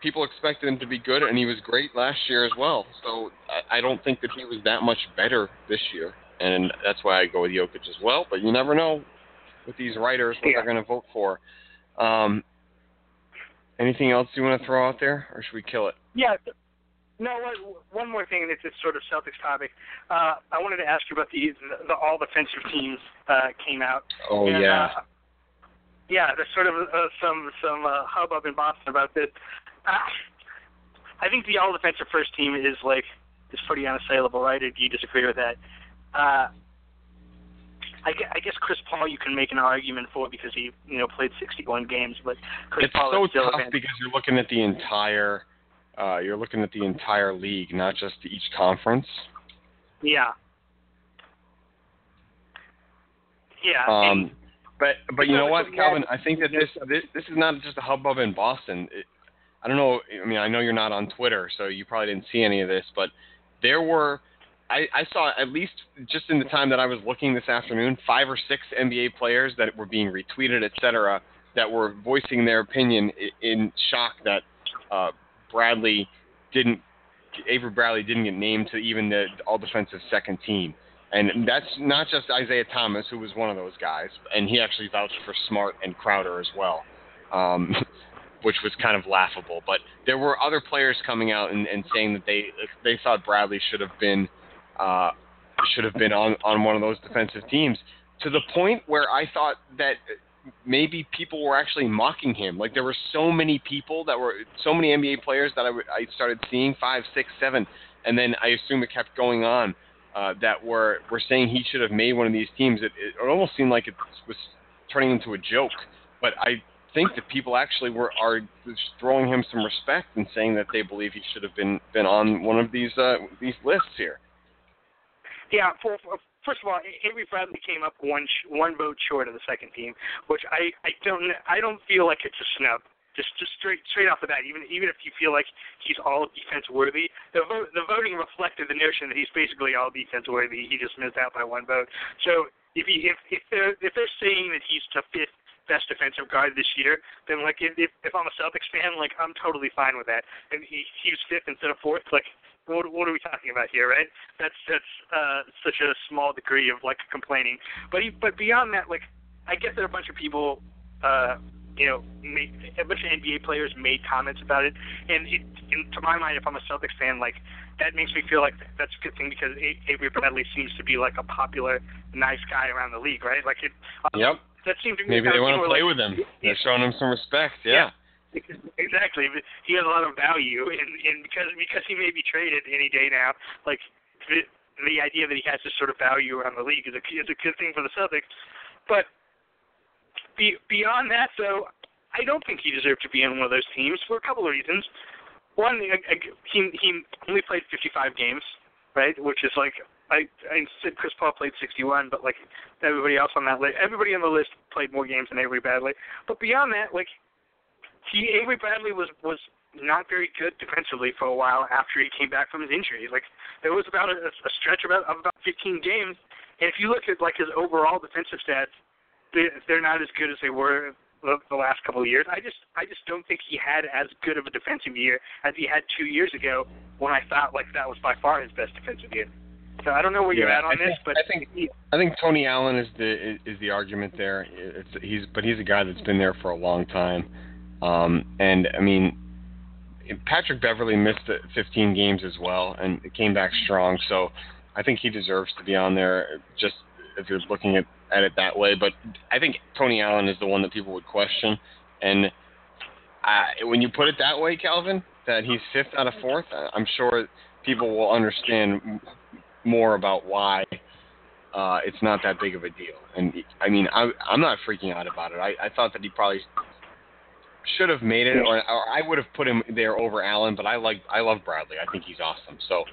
people expected him to be good, and he was great last year as well. So I, I don't think that he was that much better this year, and that's why I go with Jokic as well. But you never know with these writers what yeah. they're going to vote for. Um, anything else you want to throw out there, or should we kill it? Yeah. No, one more thing and it's just sort of Celtics topic. Uh, I wanted to ask you about the, the, the all defensive teams uh, came out. Oh and, yeah. Uh, yeah, there's sort of uh, some some uh, hubbub in Boston about this. Uh, I think the all defensive first team is like is pretty unassailable, right? Or do you disagree with that? Uh, I guess, I guess Chris Paul, you can make an argument for because he, you know, played 61 games, but Chris it's Paul so is still tough because you're looking at the entire, uh, you're looking at the entire league, not just each conference. Yeah. Yeah. Um, but but you know what, Calvin? I think that this this, this is not just a hubbub in Boston. It, I don't know. I mean, I know you're not on Twitter, so you probably didn't see any of this, but there were I, I saw at least just in the time that I was looking this afternoon, five or six NBA players that were being retweeted, et cetera, that were voicing their opinion in shock that uh, Bradley didn't, Avery Bradley didn't get named to even the all defensive second team. And that's not just Isaiah Thomas, who was one of those guys, and he actually vouched for Smart and Crowder as well, um, which was kind of laughable. But there were other players coming out and, and saying that they they thought Bradley should have been uh, should have been on on one of those defensive teams to the point where I thought that maybe people were actually mocking him. Like there were so many people that were so many NBA players that I, w- I started seeing five, six, seven, and then I assume it kept going on. Uh, that were were saying he should have made one of these teams. It, it almost seemed like it was turning into a joke. But I think that people actually were are throwing him some respect and saying that they believe he should have been been on one of these uh, these lists here. Yeah, for, for, first of all, Avery Bradley came up one one vote short of the second team, which I I don't I don't feel like it's a snub. Just just straight straight off the bat, even even if you feel like he's all defense worthy, the vote the voting reflected the notion that he's basically all defense worthy. He just missed out by one vote. So if he if if they're if they're saying that he's the fifth best defensive guard this year, then like if if I'm a Celtics fan, like I'm totally fine with that. And he he was fifth instead of fourth, like what, what are we talking about here, right? That's that's uh, such a small degree of like complaining. But he, but beyond that, like I get that a bunch of people, uh, you know, made, a bunch of NBA players made comments about it, and it, and to my mind, if I'm a Celtics fan, like that makes me feel like that's a good thing because Avery Bradley seems to be like a popular, nice guy around the league, right? Like it. Um, yep. That seems to be maybe they want to play like, with him. They're showing him some respect. yeah. yeah exactly. He has a lot of value, and and because because he may be traded any day now, like the, the idea that he has this sort of value around the league is a is a good thing for the Celtics. But be, beyond that, though, I don't think he deserved to be in one of those teams for a couple of reasons. One, he he only played 55 games, right? Which is like I I said Chris Paul played 61, but like everybody else on that list, everybody on the list played more games than Avery Bradley. But beyond that, like he Avery Bradley was was not very good defensively for a while after he came back from his injury. Like there was about a, a stretch about of about 15 games, and if you look at like his overall defensive stats, they, they're not as good as they were the, the last couple of years. I just I just don't think he had as good of a defensive year as he had two years ago when I thought like that was by far his best defensive year. So I don't know where yeah, you're at on I this, think, but I think I think Tony Allen is the is the argument there. It's he's but he's a guy that's been there for a long time, um, and I mean Patrick Beverley missed 15 games as well and came back strong. So I think he deserves to be on there. Just if you're looking at, at it that way, but I think Tony Allen is the one that people would question. And uh, when you put it that way, Calvin, that he's fifth out of fourth, I'm sure people will understand more about why uh, it's not that big of a deal. And I mean, I, I'm not freaking out about it. I, I thought that he probably should have made it, or, or I would have put him there over Allen. But I like, I love Bradley. I think he's awesome. So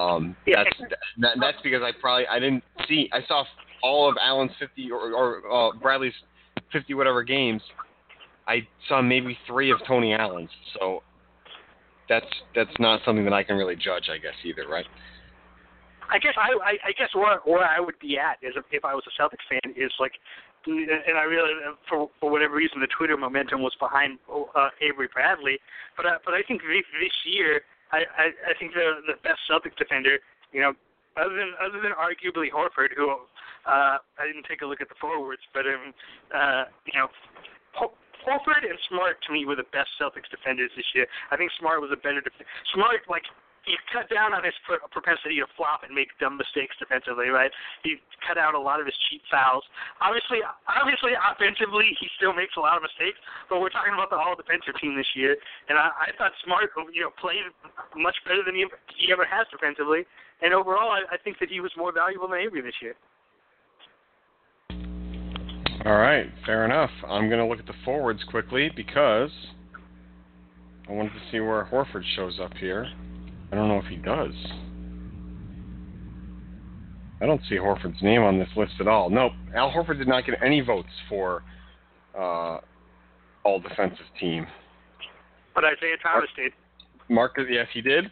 um, Yeah. that's that, that's because I probably I didn't see. I saw all of Allen's 50 or, or uh, Bradley's 50 whatever games. I saw maybe three of Tony Allen's. So that's that's not something that I can really judge, I guess, either, right? I guess I, I I guess where where I would be at is if, if I was a Celtics fan is like, and I really for for whatever reason the Twitter momentum was behind uh, Avery Bradley, but uh, but I think this, year I, I I think the the best Celtics defender, you know, other than other than arguably Horford, who uh I didn't take a look at the forwards, but um uh you know. Ho- Horford and Smart to me were the best Celtics defenders this year. I think Smart was a better defender. Smart like he cut down on his pr- propensity to flop and make dumb mistakes defensively, right? He cut out a lot of his cheap fouls. Obviously, obviously, offensively, he still makes a lot of mistakes. But we're talking about the all defensive team this year, and I, I thought Smart, you know, played much better than he, he ever has defensively. And overall, I, I think that he was more valuable than Avery this year. All right, fair enough. I'm going to look at the forwards quickly because I wanted to see where Horford shows up here. I don't know if he does. I don't see Horford's name on this list at all. Nope, Al Horford did not get any votes for uh, all defensive team. But Isaiah Thomas did. Marcus, yes, he did.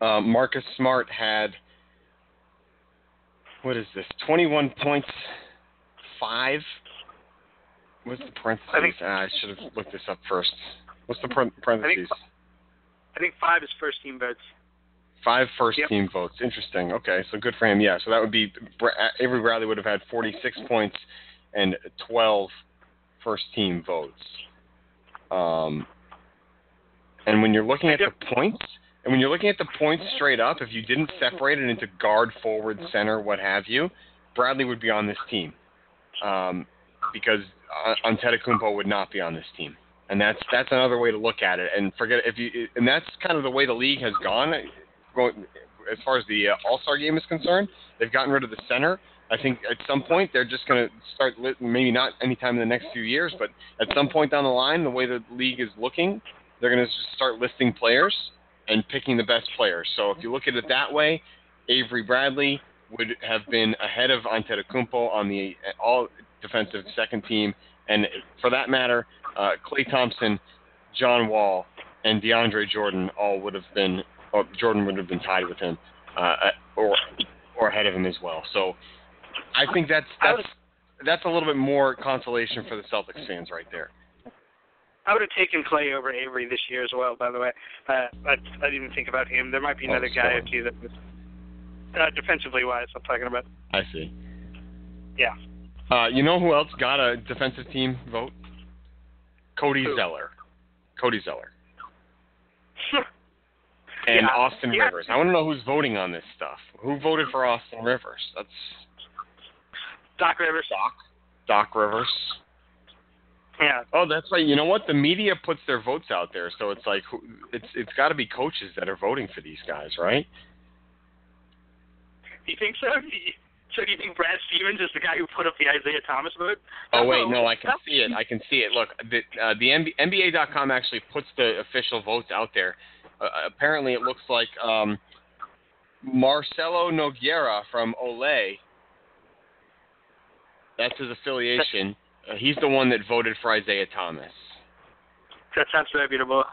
Um, Marcus Smart had what is this? Twenty-one points, five. What's the parentheses? I think- ah, I should have looked this up first. What's the parentheses? I think five is first team votes. Five first Yep. team votes. Interesting. Okay, so good for him. Yeah, so that would be Avery Bradley would have had 46 points and 12 first team votes. Um, and when you're looking at the points, and when you're looking at the points straight up, if you didn't separate it into guard, forward, center, what have you, Bradley would be on this team, um, because uh, Antetokounmpo would not be on this team. And that's that's another way to look at it. And forget if you and that's kind of the way the league has gone. Going as far as the uh, All Star game is concerned, they've gotten rid of the center. I think at some point they're just going to start. Maybe not anytime in the next few years, but at some point down the line, the way the league is looking, they're going to just start listing players and picking the best players. So if you look at it that way, Avery Bradley would have been ahead of Antetokounmpo on the all defensive second team, and for that matter, uh, Klay Thompson, John Wall, and DeAndre Jordan all would have been, or Jordan would have been tied with him, uh, or or ahead of him as well. So I think that's that's that's a little bit more consolation for the Celtics fans right there. I would have taken Klay over Avery this year as well. By the way, uh, I, I didn't think about him. There might be another Oh, guy or two that was uh, defensively wise. I'm talking about. I see. Yeah. Uh, you know who else got a defensive team vote? Cody Who? Zeller. Cody Zeller. And Yeah. Austin Yeah. Rivers. I want to know who's voting on this stuff. Who voted for Austin Rivers? That's Doc Rivers. Doc. Doc Rivers. Yeah. Oh, that's right. You know what? The media puts their votes out there, so it's like it's it's got to be coaches that are voting for these guys, right? You think so? So do you think Brad Stevens is the guy who put up the Isaiah Thomas vote? Oh wait, no, I can see it. I can see it. Look, the uh, the NBA, NBA.com actually puts the official votes out there. Uh, apparently, it looks like um, Marcelo Noguera from Olay. That's his affiliation. Uh, he's the one that voted for Isaiah Thomas. That sounds reputable.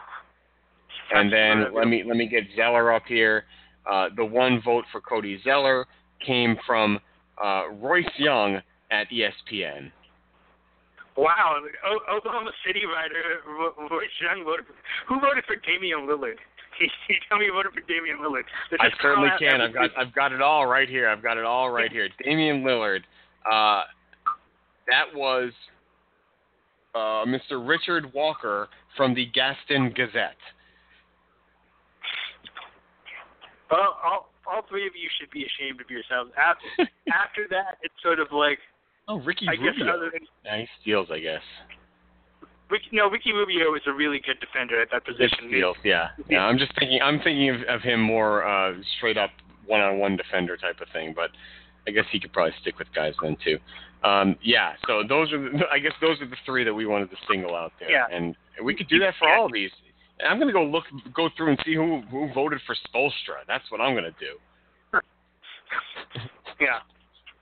And then let me let me get Zeller up here. Uh, the one vote for Cody Zeller came from uh, Royce Young at ESPN. Wow, o- Oklahoma City writer Royce Young voted. For, who voted for Damian Lillard? Can you tell me who voted for Damian Lillard? I certainly can. I've got I've got it all right here. I've got it all right here. Damian Lillard. Uh, that was uh, Mr. Richard Walker from the Gaston Gazette. Well, all all three of you should be ashamed of yourselves. After after that, it's sort of like Oh, Ricky I guess Rubio. other than Yeah, he steals, I guess. Ricky, no, Ricky Rubio is a really good defender at that Good position. steals, yeah. Yeah, I'm just thinking. I'm thinking of, of him more uh, straight up one-on-one defender type of thing, but I guess he could probably stick with guys then too. Um, yeah, so those are the, I guess those are the three that we wanted to single out there, Yeah. and we could do that for all of these. And I'm gonna go look, go through and see who who voted for Spoelstra. That's what I'm gonna do. Yeah.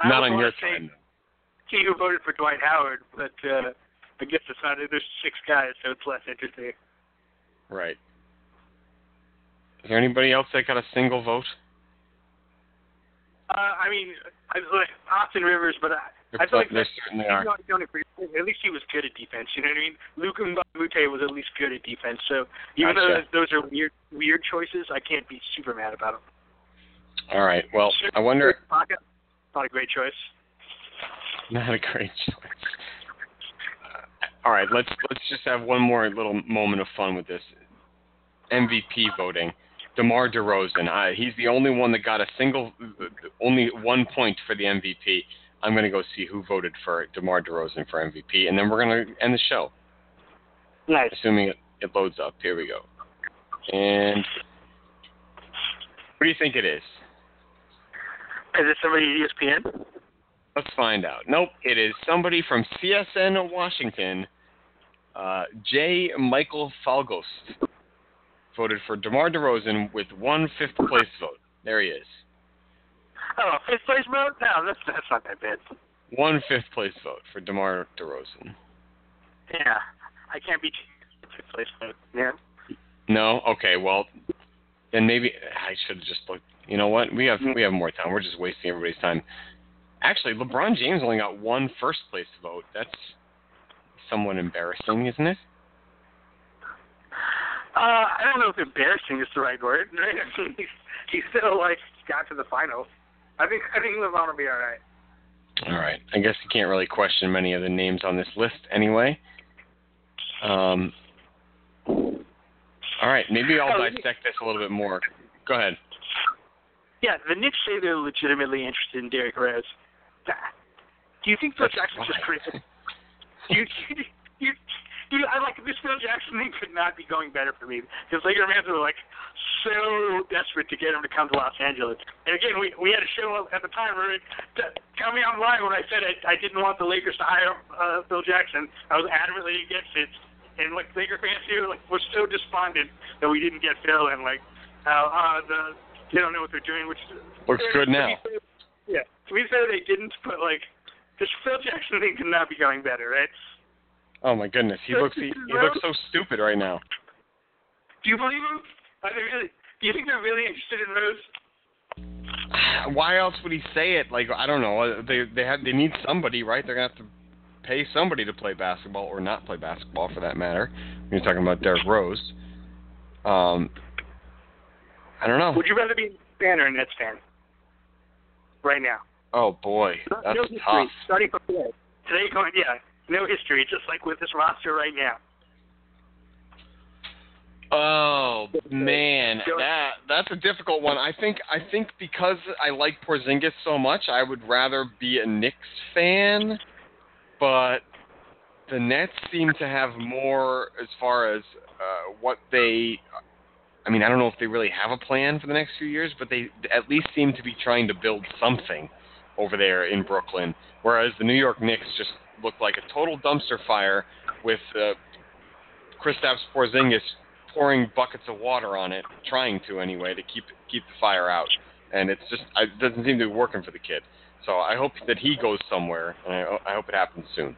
Not on your time. He who voted for Dwight Howard, but uh, I guess it's not. There's six guys, so it's less interesting. Right. Is there anybody else that got a single vote? Uh, I mean, I like Austin Rivers, but I, There, I feel like certainly he's are. At least he was good at defense. You know what I mean? Luc Mbah a Moute was at least good at defense. So even Gotcha. though those are weird, weird choices, I can't be super mad about them. All right. Well, I wonder. Not a great choice. Not a great choice. All right, let's let's just have one more little moment of fun with this MVP voting. DeMar DeRozan, uh, he's the only one that got a single, only one point for the MVP. I'm going to go see who voted for DeMar DeRozan for MVP, and then we're going to end the show, Nice. assuming it, it loads up. Here we go. And what do you think it is? Is it somebody at ESPN? Let's find out. Nope, it is somebody from CSN Washington. Uh, J. Michael Falgoust voted for DeMar DeRozan with one fifth place vote. There he is. Oh, fifth place vote? No, that's that's not that bad. One fifth place vote for DeMar DeRozan. Yeah, I can't be fifth place vote. Yeah. No? Okay, well, then maybe I should have just looked. You know what? We have we have more time. We're just wasting everybody's time. Actually, LeBron James only got one first place vote. That's somewhat embarrassing, isn't it? Uh, I don't know if embarrassing is the right word. Right? I mean, he's, he's still like got to the finals. I think I think LeBron will be all right. All right. I guess you can't really question many of the names on this list anyway. Um, all right. Maybe I'll Oh, dissect this a little bit more. Go ahead. Yeah, the Knicks say they're legitimately interested in Derrick Rose. Do you think Phil That's just crazy? Do you, do you, do you, I like this Phil Jackson thing could not be going better for me because Laker fans were like so desperate to get him to come to Los Angeles. And again, we we had a show at the time where it, t- tell me I'm lying when I said I, I didn't want the Lakers to hire uh, Phil Jackson. I was adamantly against it. And like Laker fans here, like were so despondent that we didn't get Phil, and like how uh, the they don't know what they're doing, which Looks good now. fair- Yeah, to be fair, they didn't. But like, this Phil Jackson thing could not be going better, right? Oh my goodness, he looks he, he looks so stupid right now. Do you believe him? Are they really? Do you think they're really interested in Rose? Why else would he say it? Like I don't know. They they have they need somebody, right? They're gonna have to pay somebody to play basketball or not play basketball for that matter. When you're talking about Derrick Rose. Um, I don't know. Would you rather be a fan or a Nets fan? Right now. Oh boy, that's no tough. Starting from today. Today going, yeah, no history, just like with this roster right now. Oh man, that that's a difficult one. I think I think because I like Porzingis so much, I would rather be a Knicks fan, but the Nets seem to have more as far as uh, what they. I mean, I don't know if they really have a plan for the next few years, but they at least seem to be trying to build something over there in Brooklyn. Whereas the New York Knicks just look like a total dumpster fire with uh, Kristaps Porzingis pouring buckets of water on it, trying to anyway, to keep keep the fire out. And it's just it doesn't seem to be working for the kid. So I hope that he goes somewhere, and I, I hope it happens soon.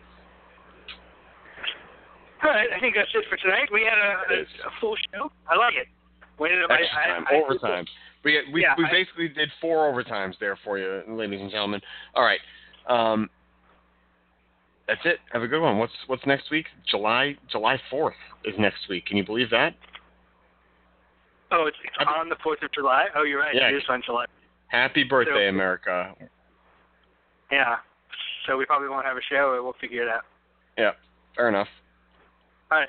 All right, I think that's it for tonight. We had a, a, full show. I like it. Extra I, time, I, overtime. We we Yeah, we basically did four overtimes there for you, ladies and gentlemen. All right. Um, That's it. Have a good one. What's what's next week? July July fourth is next week. Can you believe that? Oh, it's, it's on the Fourth of July. Oh, you're right. Yeah. It is on July. Happy birthday, So- America. Yeah. So we probably won't have a show. We'll figure it out. Yeah, fair enough. All right.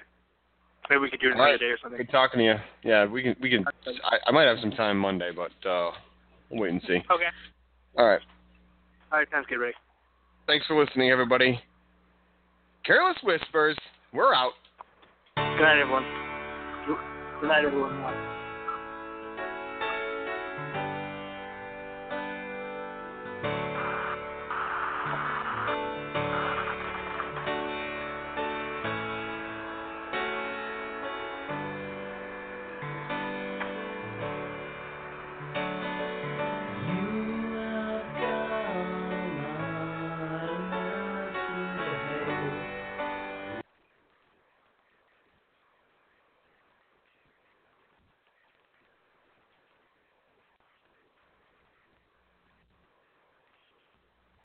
Maybe we could do it another right. day or something. Good talking to you. Yeah, we can we can. I, I might have some time Monday, but uh, we'll wait and see. Okay. All right. All right. Sounds good, Ray. Thanks for listening, everybody. Careless Whispers. We're out. Good night, everyone. Good night, everyone.